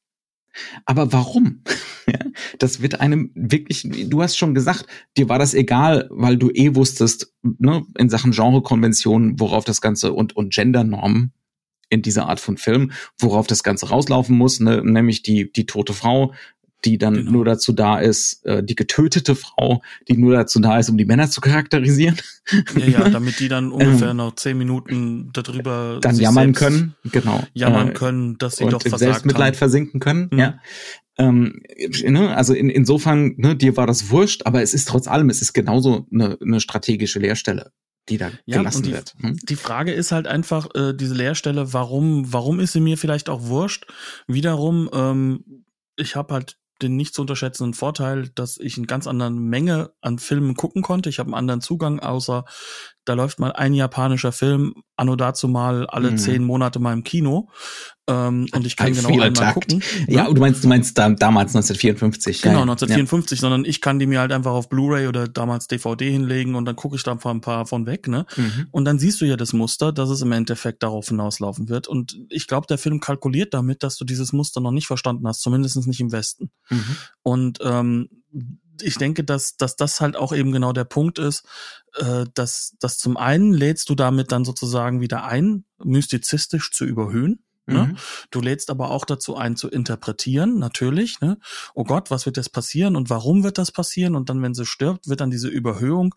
Aber warum? das wird einem wirklich, du hast schon gesagt, dir war das egal, weil du eh wusstest, ne, in Sachen Genrekonventionen, worauf das Ganze und, und Gendernormen in dieser Art von Film, worauf das Ganze rauslaufen muss, ne, nämlich die, die tote Frau, die dann genau. nur dazu da ist, äh, die getötete Frau, die nur dazu da ist, um die Männer zu charakterisieren. Ja, ja, damit die dann ungefähr ähm, noch zehn Minuten darüber dann jammern können, genau. Jammern äh, können, dass sie und doch versagt Selbstmitleid haben. versinken können, mhm. ja. Ähm, ne, also in, insofern, ne, dir war das wurscht, aber es ist trotz allem, es ist genauso eine, eine strategische Leerstelle die da ja, gelassen die, wird. Hm? Die Frage ist halt einfach, äh, diese Leerstelle, warum, warum ist sie mir vielleicht auch wurscht? Wiederum, ähm, ich habe halt den nicht zu unterschätzenden Vorteil, dass ich eine ganz andere Menge an Filmen gucken konnte. Ich habe einen anderen Zugang, außer da läuft mal ein japanischer Film, anno dazu mal alle mhm. zehn Monate mal im Kino. Ähm, und ich kann genau einmal gucken. Ja, ne? du meinst, du meinst da, damals 1954. Genau, 1954, ja. sondern ich kann die mir halt einfach auf Blu-ray oder damals DVD hinlegen und dann gucke ich da ein paar von weg, ne? Mhm. Und dann siehst du ja das Muster, dass es im Endeffekt darauf hinauslaufen wird. Und ich glaube, der Film kalkuliert damit, dass du dieses Muster noch nicht verstanden hast, zumindest nicht im Westen. Mhm. Und ähm, ich denke, dass, dass das halt auch eben genau der Punkt ist, äh, dass, dass zum einen lädst du damit dann sozusagen wieder ein, mystizistisch zu überhöhen. Ne? Mhm. Du lädst aber auch dazu ein, zu interpretieren, natürlich. Ne? Oh Gott, was wird jetzt passieren und warum wird das passieren? Und dann, wenn sie stirbt, wird dann diese Überhöhung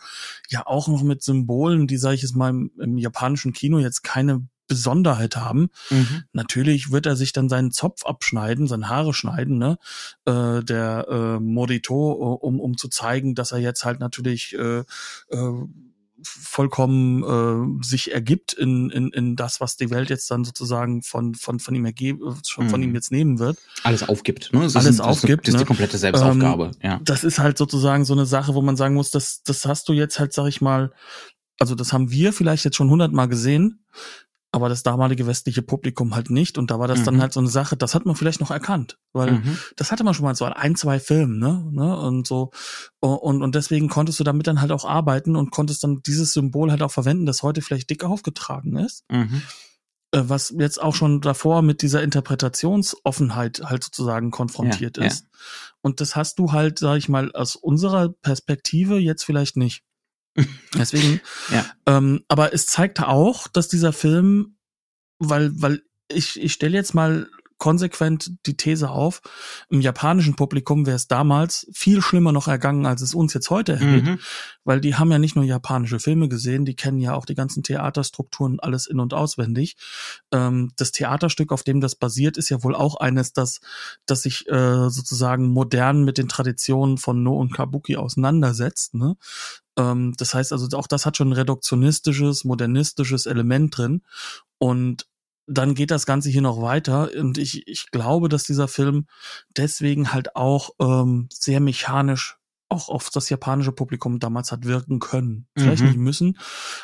ja auch noch mit Symbolen, die, sage ich jetzt mal, im, im japanischen Kino jetzt keine Besonderheit haben. Mhm. Natürlich wird er sich dann seinen Zopf abschneiden, seine Haare schneiden, ne? Äh, der äh, Morito, um, um zu zeigen, dass er jetzt halt natürlich äh, äh, vollkommen äh, sich ergibt in, in, in das, was die Welt jetzt dann sozusagen von, von, von ihm ergeben, von, von ihm mhm. jetzt nehmen wird. Alles aufgibt, ne? Das Alles ist, aufgibt. Das ist die ne? komplette Selbstaufgabe, ähm, ja. Das ist halt sozusagen so eine Sache, wo man sagen muss, das, das hast du jetzt halt, sag ich mal, also das haben wir vielleicht jetzt schon hundertmal gesehen, aber das damalige westliche Publikum halt nicht. Und da war das mhm. dann halt so eine Sache, das hat man vielleicht noch erkannt, weil mhm. das hatte man schon mal so ein, zwei Filmen, ne? ne? Und so. Und, und deswegen konntest du damit dann halt auch arbeiten und konntest dann dieses Symbol halt auch verwenden, das heute vielleicht dick aufgetragen ist. Mhm. Äh, was jetzt auch schon davor mit dieser Interpretationsoffenheit halt sozusagen konfrontiert ja, ist. Ja. Und das hast du halt, sag ich mal, aus unserer Perspektive jetzt vielleicht nicht. Deswegen, ja. ähm, aber es zeigt auch, dass dieser Film, weil, weil ich, ich stelle jetzt mal konsequent die These auf, im japanischen Publikum wäre es damals viel schlimmer noch ergangen, als es uns jetzt heute ergeht, mhm. weil die haben ja nicht nur japanische Filme gesehen, die kennen ja auch die ganzen Theaterstrukturen alles in- und auswendig. Ähm, das Theaterstück, auf dem das basiert, ist ja wohl auch eines, das, das sich äh, sozusagen modern mit den Traditionen von No und Kabuki auseinandersetzt. Ne? Ähm, das heißt also, auch das hat schon ein reduktionistisches, modernistisches Element drin. Und dann geht das Ganze hier noch weiter und ich, ich glaube, dass dieser Film deswegen halt auch ähm, sehr mechanisch auch auf das japanische Publikum damals hat wirken können. Vielleicht mhm. nicht müssen,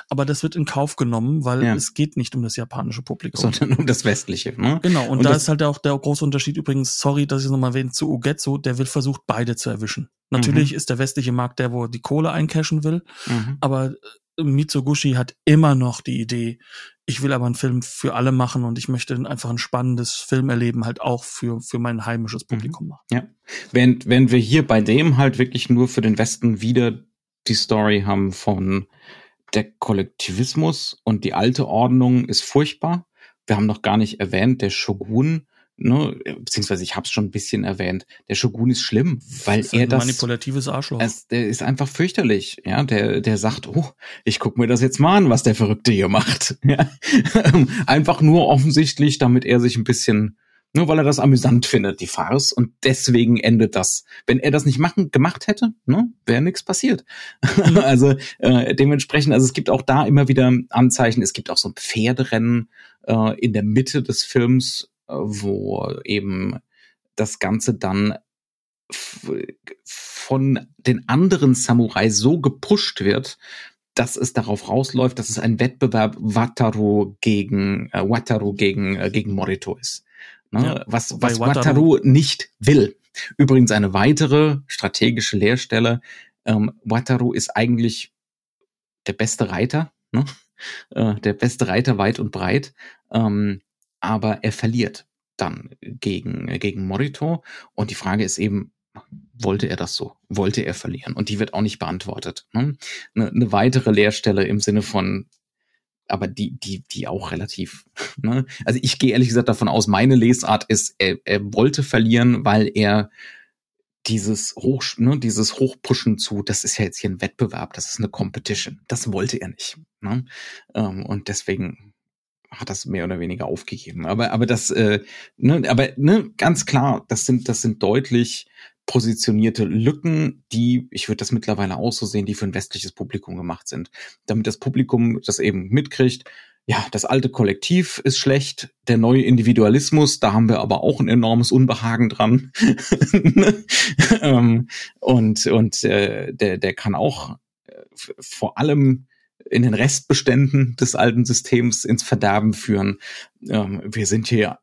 aber das wird in Kauf genommen, weil ja. es geht nicht um das japanische Publikum. Sondern um das westliche. Ne? Genau, und, und da ist halt auch der große Unterschied übrigens, sorry, dass ich es nochmal erwähne, zu Ugetsu, der will versucht, beide zu erwischen. Natürlich mhm. ist der westliche Markt der, wo die Kohle eincashen will, mhm. aber Mitsugushi hat immer noch die Idee, ich will aber einen Film für alle machen und ich möchte einfach ein spannendes Filmerleben halt auch für, für mein heimisches mhm. Publikum machen. Ja. Während, wenn wir hier bei dem halt wirklich nur für den Westen wieder die Story haben von der Kollektivismus und die alte Ordnung ist furchtbar. Wir haben noch gar nicht erwähnt, der Shogun ne, beziehungsweise ich habe es schon ein bisschen erwähnt, der Shogun ist schlimm, weil das ist er das manipulatives Arschloch. Es, der ist einfach fürchterlich, ja, der der sagt, oh, ich guck mir das jetzt mal an, was der Verrückte hier macht. Ja? einfach nur offensichtlich, damit er sich ein bisschen nur weil er das amüsant findet, die Farce, und deswegen endet das. Wenn er das nicht machen, gemacht hätte, ne, wäre nichts passiert. also äh, dementsprechend, also es gibt auch da immer wieder Anzeichen. Es gibt auch so ein Pferderennen äh, in der Mitte des Films, wo eben das Ganze dann von den anderen Samurai so gepusht wird, dass es darauf rausläuft, dass es ein Wettbewerb Wataru gegen äh, Wataru gegen äh, gegen Morito ist. Ne? Ja, was was Wataru, Wataru, nicht will. Übrigens eine weitere strategische Leerstelle. Ähm, Wataru ist eigentlich der beste Reiter, ne? äh, der beste Reiter weit und breit. Ähm, aber er verliert dann gegen, gegen Morito. Und die Frage ist eben, wollte er das so? Wollte er verlieren? Und die wird auch nicht beantwortet. Ne? Eine, eine weitere Leerstelle im Sinne von, aber die, die, die auch relativ. Ne? Also ich gehe ehrlich gesagt davon aus, meine Lesart ist, er, er wollte verlieren, weil er dieses Hoch, ne, dieses Hochpushen zu, das ist ja jetzt hier ein Wettbewerb, das ist eine Competition. Das wollte er nicht. Ne? Ähm, und deswegen hat das mehr oder weniger aufgegeben. Aber, aber das, äh, ne, aber ne, ganz klar, das sind, das sind deutlich positionierte Lücken, die, ich würde das mittlerweile auch so sehen, die für ein westliches Publikum gemacht sind. Damit das Publikum das eben mitkriegt, ja, das alte Kollektiv ist schlecht, der neue Individualismus, da haben wir aber auch ein enormes Unbehagen dran. ähm, und und äh, der, der kann auch äh, vor allem in den Restbeständen des alten Systems ins Verderben führen. Ähm, wir sind hier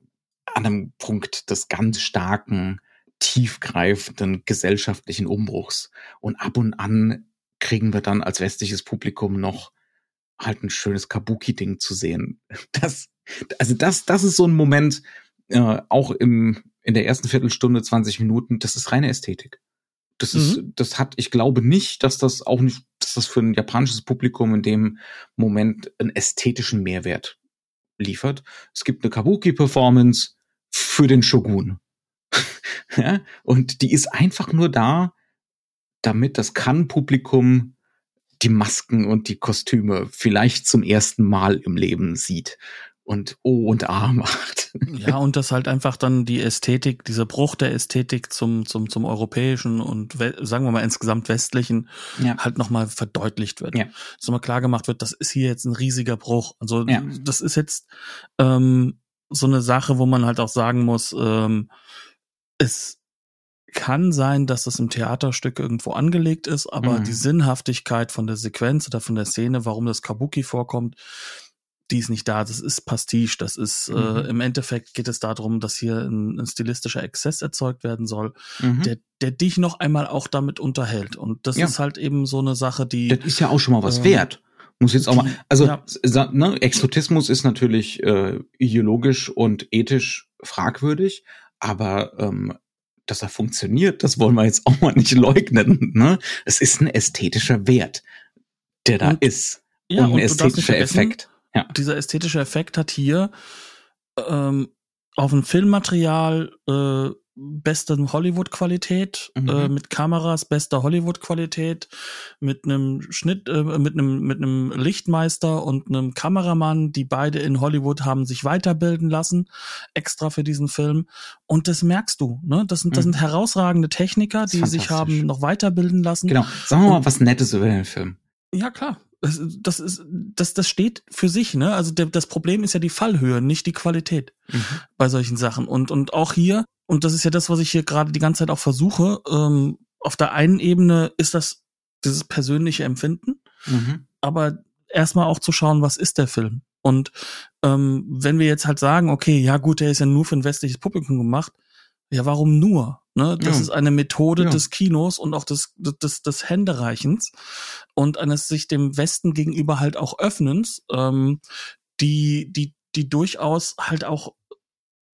an einem Punkt des ganz starken, tiefgreifenden gesellschaftlichen Umbruchs. Und ab und an kriegen wir dann als westliches Publikum noch halt ein schönes Kabuki-Ding zu sehen. Das, also das, das ist so ein Moment, äh, auch im, in der ersten Viertelstunde, 20 Minuten, das ist reine Ästhetik. Das ist, mhm. das hat, ich glaube nicht, dass das auch nicht, dass das für ein japanisches Publikum in dem Moment einen ästhetischen Mehrwert liefert. Es gibt eine Kabuki-Performance für den Shogun. ja? Und die ist einfach nur da, damit das Kann-Publikum die Masken und die Kostüme vielleicht zum ersten Mal im Leben sieht und O und A macht. Ja, und das halt einfach dann die Ästhetik, dieser Bruch der Ästhetik zum, zum, zum europäischen und sagen wir mal insgesamt westlichen ja. halt nochmal verdeutlicht wird. Ja. Dass nochmal klar gemacht wird, das ist hier jetzt ein riesiger Bruch. Also ja. das ist jetzt ähm, so eine Sache, wo man halt auch sagen muss, ähm, es kann sein, dass das im Theaterstück irgendwo angelegt ist, aber mhm. die Sinnhaftigkeit von der Sequenz oder von der Szene, warum das Kabuki vorkommt, die ist nicht da. Das ist Pastiche. Das ist äh, mhm. äh, im Endeffekt geht es darum, dass hier ein, ein stilistischer Exzess erzeugt werden soll, mhm. der, der dich noch einmal auch damit unterhält. Und das ja. ist halt eben so eine Sache, die. Das ist ja auch schon mal was äh, wert. Muss jetzt auch mal. Also ja. ne, Exotismus ist natürlich äh, ideologisch und ethisch fragwürdig, aber ähm, dass er funktioniert, das wollen wir jetzt auch mal nicht leugnen. Ne? Es ist ein ästhetischer Wert der da Und- ist. Ja, und ein und nicht ästhetischer Effekt. Ja. dieser ästhetische Effekt hat hier ähm, auf dem Filmmaterial äh, beste Hollywood-Qualität, Mhm. äh, mit Kameras bester Hollywood-Qualität, mit einem Schnitt, äh, mit einem mit einem Lichtmeister und einem Kameramann, die beide in Hollywood haben sich weiterbilden lassen, extra für diesen Film. Und das merkst du, ne? Das sind das Mhm. sind herausragende Techniker, die sich haben noch weiterbilden lassen. Genau. Sagen wir mal Und- was Nettes über den Film. Ja, klar. Das, das ist, das, das steht für sich, ne? Also der, das Problem ist ja die Fallhöhe, nicht die Qualität Mhm. bei solchen Sachen. Und, und auch hier, und das ist ja das, was ich hier gerade die ganze Zeit auch versuche, ähm, auf der einen Ebene ist das dieses persönliche Empfinden, Mhm. aber erstmal auch zu schauen, was ist der Film? Und ähm, wenn wir jetzt halt sagen, okay, ja gut, der ist ja nur für ein westliches Publikum gemacht, ja, warum nur? Ne? Das Ja. ist eine Methode Ja. des Kinos und auch des, des, des Händereichens und eines sich dem Westen gegenüber halt auch Öffnens, ähm, die, die, die durchaus halt auch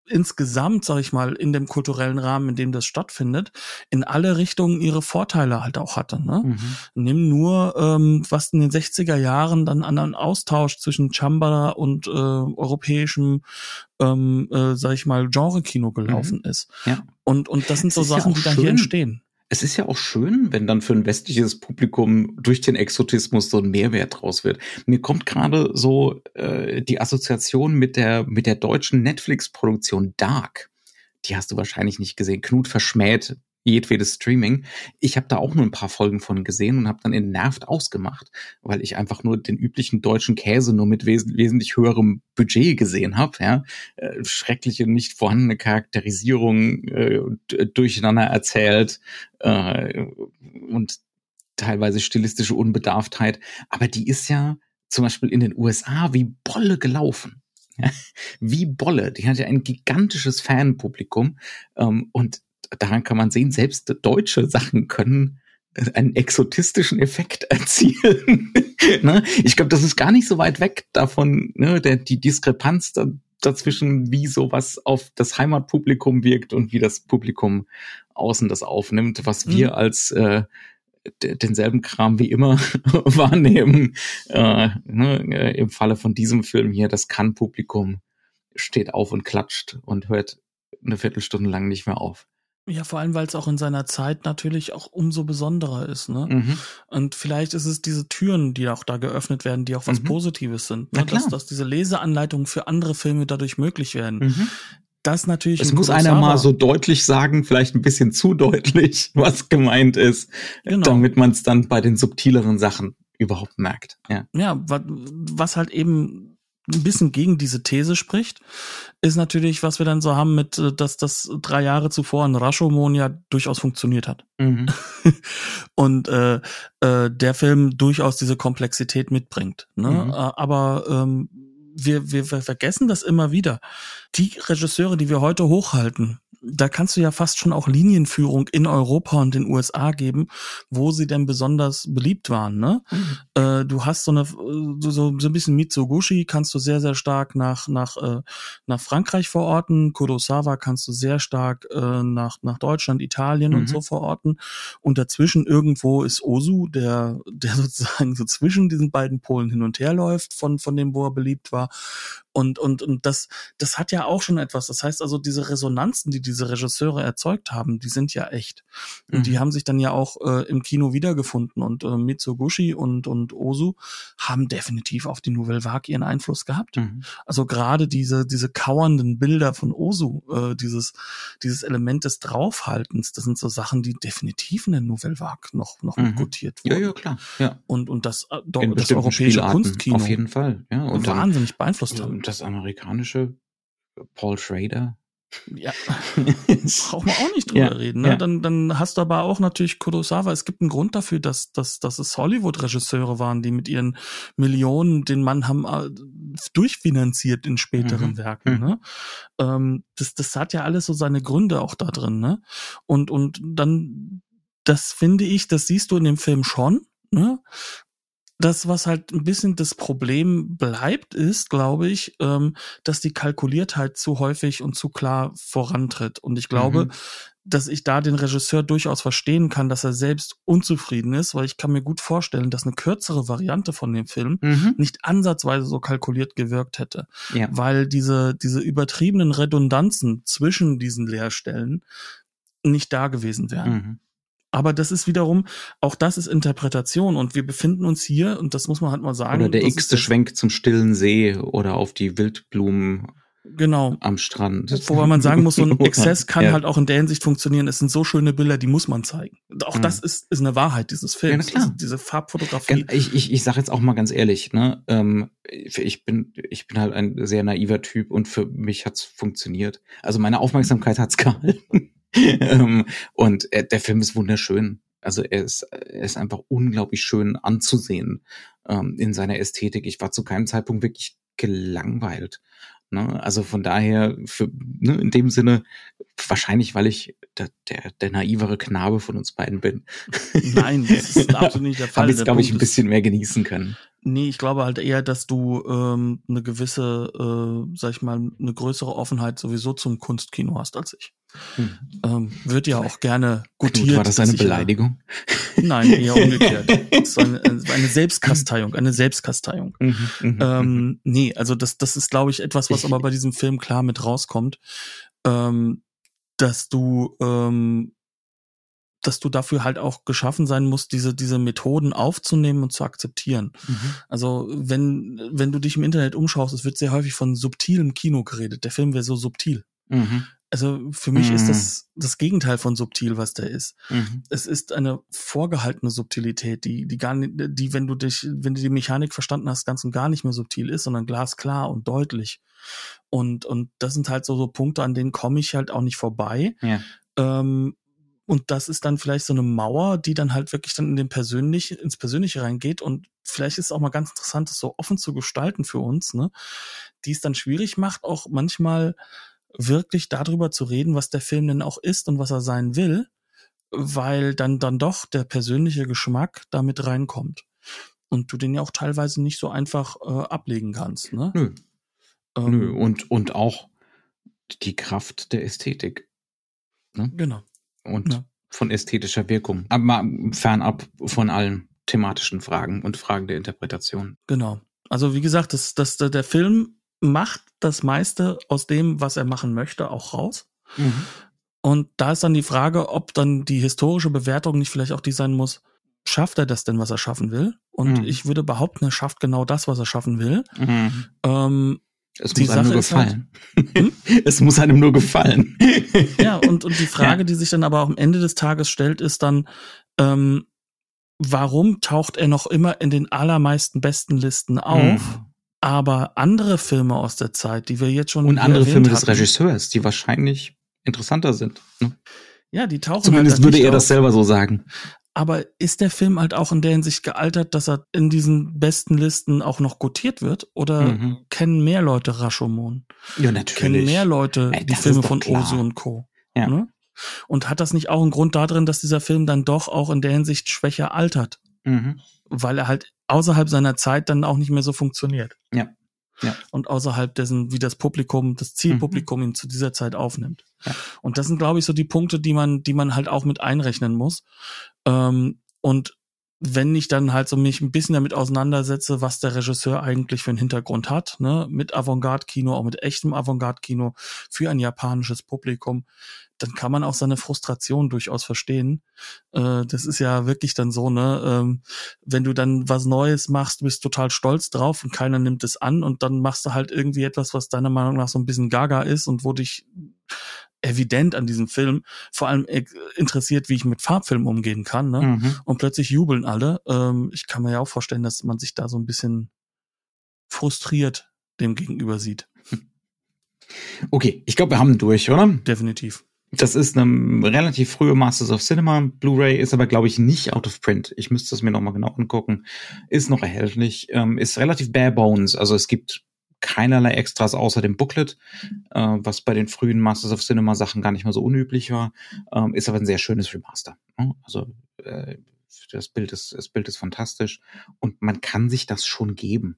insgesamt, sag ich mal, in dem kulturellen Rahmen, in dem das stattfindet, in alle Richtungen ihre Vorteile halt auch hatte. Ne? Mhm. Nimm nur, ähm, was in den 60er Jahren dann an einen Austausch zwischen Chambara und äh, europäischem, ähm, äh, sag ich mal, Genre-Kino gelaufen ist. Ja. Und, und das sind Es so ja Sachen, auch die da hier entstehen. Es ist ja auch schön, wenn dann für ein westliches Publikum durch den Exotismus so ein Mehrwert draus wird. Mir kommt gerade so äh, die Assoziation mit der mit der deutschen Netflix-Produktion Dark. Die hast du wahrscheinlich nicht gesehen. Knut verschmäht jedwedes Streaming. Ich habe da auch nur ein paar Folgen von gesehen und habe dann entnervt ausgemacht, weil ich einfach nur den üblichen deutschen Käse nur mit wes wesentlich höherem Budget gesehen habe. Ja? Äh, schreckliche, nicht vorhandene Charakterisierung äh, d- durcheinander erzählt äh, und teilweise stilistische Unbedarftheit. Aber die ist ja zum Beispiel in den USA wie Bolle gelaufen. Wie Bolle. Die hat ja ein gigantisches Fanpublikum ähm, und daran kann man sehen, selbst deutsche Sachen können äh, einen exotistischen Effekt erzielen. ne? Ich glaube, das ist gar nicht so weit weg davon, ne? der, die Diskrepanz da, dazwischen, wie sowas auf das Heimatpublikum wirkt und wie das Publikum außen das aufnimmt, was wir Mhm. als äh, denselben Kram wie immer wahrnehmen. Äh, ne? äh, Im Falle von diesem Film hier, das Kann-Publikum steht auf und klatscht und hört eine Viertelstunde lang nicht mehr auf. Ja, vor allem, weil es auch in seiner Zeit natürlich auch umso besonderer ist. Ne? Mhm. Und vielleicht ist es diese Türen, die auch da geöffnet werden, die auch was Mhm. Positives sind. Ne? Dass, dass diese Leseanleitungen für andere Filme dadurch möglich werden. Mhm. Das natürlich. Es in muss einer mal so deutlich sagen, vielleicht ein bisschen zu deutlich, was gemeint ist, Genau. damit man es dann bei den subtileren Sachen überhaupt merkt. Ja. ja, wa- was halt eben ein bisschen gegen diese These spricht, ist natürlich, was wir dann so haben mit, äh, dass das drei Jahre zuvor in Rashomon ja durchaus funktioniert hat. Mhm. Und äh, äh, der Film durchaus diese Komplexität mitbringt. Ne? Mhm. Äh, aber ähm, wir, wir, wir vergessen das immer wieder. Die Regisseure, die wir heute hochhalten, da kannst du ja fast schon auch Linienführung in Europa und den USA geben, wo sie denn besonders beliebt waren. Ne? Äh, du hast so eine so, so so ein bisschen Mitsugushi kannst du sehr sehr stark nach nach äh, nach Frankreich verorten, Kurosawa kannst du sehr stark äh, nach nach Deutschland, Italien Mhm. und so verorten und dazwischen irgendwo ist Ozu, der der sozusagen so zwischen diesen beiden Polen hin und her läuft von von dem wo er beliebt war und und und das das hat ja auch schon etwas. Das heißt also diese Resonanzen, die diese Regisseure erzeugt haben, die sind ja echt. Und Mhm. die haben sich dann ja auch äh, im Kino wiedergefunden. Und äh, Mitsugushi und, und Ozu haben definitiv auf die Nouvelle Vague ihren Einfluss gehabt. Mhm. Also gerade diese, diese kauernden Bilder von Ozu, äh, dieses, dieses Element des Draufhaltens, das sind so Sachen, die definitiv in der Nouvelle Vague noch, noch Mhm. mitgutiert Ja, wurden. ja, klar. Ja. Und, und das, äh, das europäische Spielarten, Kunstkino Auf jeden Fall. Ja. Und dann wahnsinnig beeinflusst haben. Das amerikanische Paul Schrader. Ja, braucht man auch nicht drüber Ja, reden. Ne? ja. Dann, dann hast du aber auch natürlich Kurosawa. Es gibt einen Grund dafür, dass, dass, dass es Hollywood-Regisseure waren, die mit ihren Millionen den Mann haben äh, durchfinanziert in späteren Mhm. Werken. Mhm. Ne? Ähm, das, das hat ja alles so seine Gründe auch da drin. Ne? Und, und dann, das finde ich, das siehst du in dem Film schon. Ne? Das, was halt ein bisschen das Problem bleibt, ist, glaube ich, ähm, dass die Kalkuliertheit zu häufig und zu klar vorantritt. Und ich glaube, mhm. dass ich da den Regisseur durchaus verstehen kann, dass er selbst unzufrieden ist, weil ich kann mir gut vorstellen, dass eine kürzere Variante von dem Film mhm. nicht ansatzweise so kalkuliert gewirkt hätte. Ja. Weil diese, diese übertriebenen Redundanzen zwischen diesen Leerstellen nicht da gewesen wären. Mhm. Aber das ist wiederum, auch das ist Interpretation und wir befinden uns hier, und das muss man halt mal sagen. Oder der x-te Schwenk zum stillen See oder auf die Wildblumen genau. am Strand. Wobei man sagen muss, so ein Exzess kann ja. halt auch in der Hinsicht funktionieren. Es sind so schöne Bilder, die muss man zeigen. Auch mhm. das ist, ist eine Wahrheit dieses Films. Ja, klar. Also diese Farbfotografie. Ich, ich, ich sage jetzt auch mal ganz ehrlich, ne, ähm, ich bin, ich bin halt ein sehr naiver Typ und für mich hat's funktioniert. Also meine Aufmerksamkeit hat's gehalten. Ähm, und äh, der Film ist wunderschön. Also er ist, er ist einfach unglaublich schön anzusehen ähm, in seiner Ästhetik. Ich war zu keinem Zeitpunkt wirklich gelangweilt. Ne? Also von daher, für, ne, in dem Sinne, wahrscheinlich, weil ich der, der, der naivere Knabe von uns beiden bin. Nein, das ist absolut nicht der Fall. Habe jetzt, glaube ich, ein bisschen mehr genießen können. Nee, ich glaube halt eher, dass du ähm, eine gewisse, äh, sag ich mal, eine größere Offenheit sowieso zum Kunstkino hast als ich. Hm. Ähm, wird ja auch gerne gutiert. Knut, war das eine Beleidigung? nein, eher umgekehrt. Das war eine, eine Selbstkasteiung, eine Selbstkasteiung. Mhm, mhm, ähm, mhm. nee, also das, das ist, glaube ich, etwas, was aber bei diesem Film klar mit rauskommt, ähm, dass du ähm, dass du dafür halt auch geschaffen sein musst, diese, diese Methoden aufzunehmen und zu akzeptieren. Mhm. Also, wenn, wenn du dich im Internet umschaust, es wird sehr häufig von subtilem Kino geredet. Der Film wäre so subtil. Mhm. Also für mich mhm. ist das das Gegenteil von subtil, was der ist. Mhm. Es ist eine vorgehaltene Subtilität, die die gar nicht, die wenn du dich, wenn du die Mechanik verstanden hast, ganz und gar nicht mehr subtil ist, sondern glasklar und deutlich. Und und das sind halt so so Punkte, an denen komme ich halt auch nicht vorbei. Ja. Ähm, und das ist dann vielleicht so eine Mauer, die dann halt wirklich dann in den persönlich, ins Persönliche reingeht. Und vielleicht ist es auch mal ganz interessant, das so offen zu gestalten für uns, ne? Die es dann schwierig macht, auch manchmal wirklich darüber zu reden, was der Film denn auch ist und was er sein will, weil dann dann doch der persönliche Geschmack damit reinkommt und du den ja auch teilweise nicht so einfach äh, ablegen kannst. Ne? Nö. Ähm, Nö. Und und auch die Kraft der Ästhetik. Ne? Genau. Und ja. von ästhetischer Wirkung, aber fernab von allen thematischen Fragen und Fragen der Interpretation. Genau. Also wie gesagt, das, das, der Film macht das meiste aus dem, was er machen möchte, auch raus. Mhm. Und da ist dann die Frage, ob dann die historische Bewertung nicht vielleicht auch die sein muss, schafft er das denn, was er schaffen will? Und mhm. ich würde behaupten, er schafft genau das, was er schaffen will. Mhm. Ähm, es muss einem nur halt gefallen. Halt, hm? es muss einem nur gefallen. ja, und, und die Frage, ja. die sich dann aber auch am Ende des Tages stellt, ist dann, ähm, warum taucht er noch immer in den allermeisten besten Listen auf? Mhm. Aber andere Filme aus der Zeit, die wir jetzt schon. Und andere Filme hatten, des Regisseurs, die wahrscheinlich interessanter sind. Ne? Ja, die tauchen Zumindest halt würde er auf. das selber so sagen. Aber ist der Film halt auch in der Hinsicht gealtert, dass er in diesen besten Listen auch noch gotiert wird? Oder mhm. kennen mehr Leute Rashomon? Ja, natürlich. Kennen mehr Leute Ey, die Filme von klar. Ozu und Co. Ja. Ne? Und hat das nicht auch einen Grund darin, dass dieser Film dann doch auch in der Hinsicht schwächer altert? Mhm. Weil er halt außerhalb seiner Zeit dann auch nicht mehr so funktioniert. Ja. Ja. Und außerhalb dessen, wie das Publikum, das Zielpublikum mhm. ihn zu dieser Zeit aufnimmt. Ja. Und das sind, glaube ich, so die Punkte, die man, die man halt auch mit einrechnen muss. Ähm, und wenn ich dann halt so mich ein bisschen damit auseinandersetze, was der Regisseur eigentlich für einen Hintergrund hat, ne, mit Avantgarde-Kino, auch mit echtem Avantgarde-Kino für ein japanisches Publikum, dann kann man auch seine Frustration durchaus verstehen. Äh, das ist ja wirklich dann so, ne, ähm, wenn du dann was Neues machst, bist total stolz drauf und keiner nimmt es an und dann machst du halt irgendwie etwas, was deiner Meinung nach so ein bisschen gaga ist und wo dich evident an diesem Film vor allem interessiert, wie ich mit Farbfilmen umgehen kann, ne? Mhm. Und plötzlich jubeln alle. Ähm, ich kann mir ja auch vorstellen, dass man sich da so ein bisschen frustriert dem gegenüber sieht. Okay, ich glaube, wir haben durch, oder? Definitiv. Das ist eine relativ frühe Masters of Cinema. Blu-ray ist aber, glaube ich, nicht out of print. Ich müsste es mir nochmal genau angucken. Ist noch erhältlich. Ähm, ist relativ bare bones. Also es gibt keinerlei Extras außer dem Booklet, äh, was bei den frühen Masters of Cinema Sachen gar nicht mal so unüblich war. Ähm, ist aber ein sehr schönes Remaster. Ne? Also äh, das Bild ist, das Bild ist fantastisch und man kann sich das schon geben.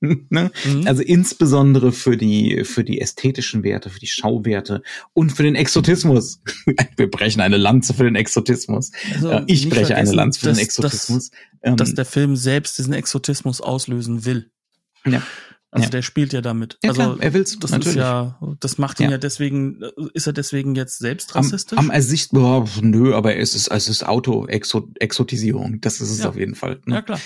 ne? mhm. Also insbesondere für die, für die ästhetischen Werte, für die Schauwerte und für den Exotismus. Wir brechen eine Lanze für den Exotismus. Also äh, ich breche eine Lanze für dass, den Exotismus. Dass, ähm, dass der Film selbst diesen Exotismus auslösen will. Ja. Also ja. der spielt ja damit. Ja, also klar, er will's. Das natürlich. ist ja, das macht ihn ja. ja. deswegen, ist er deswegen jetzt selbst rassistisch? Am, am Ersicht, boah, nö, aber es ist, es ist Auto-Exotisierung. Das ist es auf jeden Fall. Ne? Ja, klar.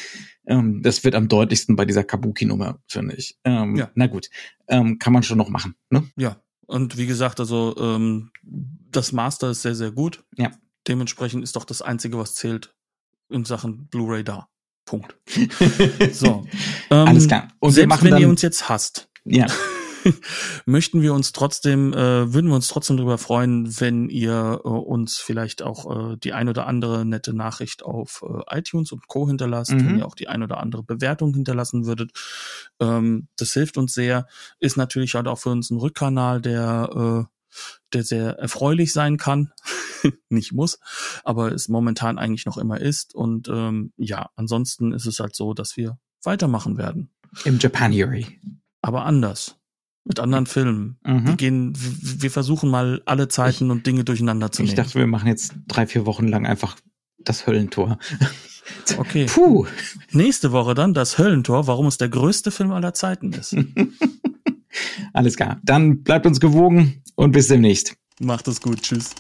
Ähm, das wird am deutlichsten bei dieser Kabuki-Nummer, finde ich. Ähm, ja. Na gut, ähm, kann man schon noch machen. Ne? Ja, und wie gesagt, also ähm, das Master ist sehr, sehr gut. Ja. Dementsprechend ist doch das Einzige, was zählt in Sachen Blu-ray da. Punkt. so. Ähm, Alles klar. Und selbst wenn ihr uns jetzt hasst. Ja. möchten wir uns trotzdem, äh, würden wir uns trotzdem darüber freuen, wenn ihr äh, uns vielleicht auch äh, die ein oder andere nette Nachricht auf äh, iTunes und Co. hinterlasst, mhm. wenn ihr auch die ein oder andere Bewertung hinterlassen würdet. Ähm, das hilft uns sehr. Ist natürlich halt auch für uns ein Rückkanal, der, äh, der sehr erfreulich sein kann. Nicht muss, aber es momentan eigentlich noch immer ist. Und ähm, ja, ansonsten ist es halt so, dass wir weitermachen werden. Im Japanuary. Aber anders mit anderen Filmen. Mhm. Wir gehen, wir versuchen mal alle Zeiten ich, und Dinge durcheinander zu nehmen. Ich dachte, wir machen jetzt drei, vier Wochen lang einfach das Höllentor. Okay. Puh. Nächste Woche dann das Höllentor, warum es der größte Film aller Zeiten ist. Alles klar. Dann bleibt uns gewogen und bis demnächst. Macht es gut. Tschüss.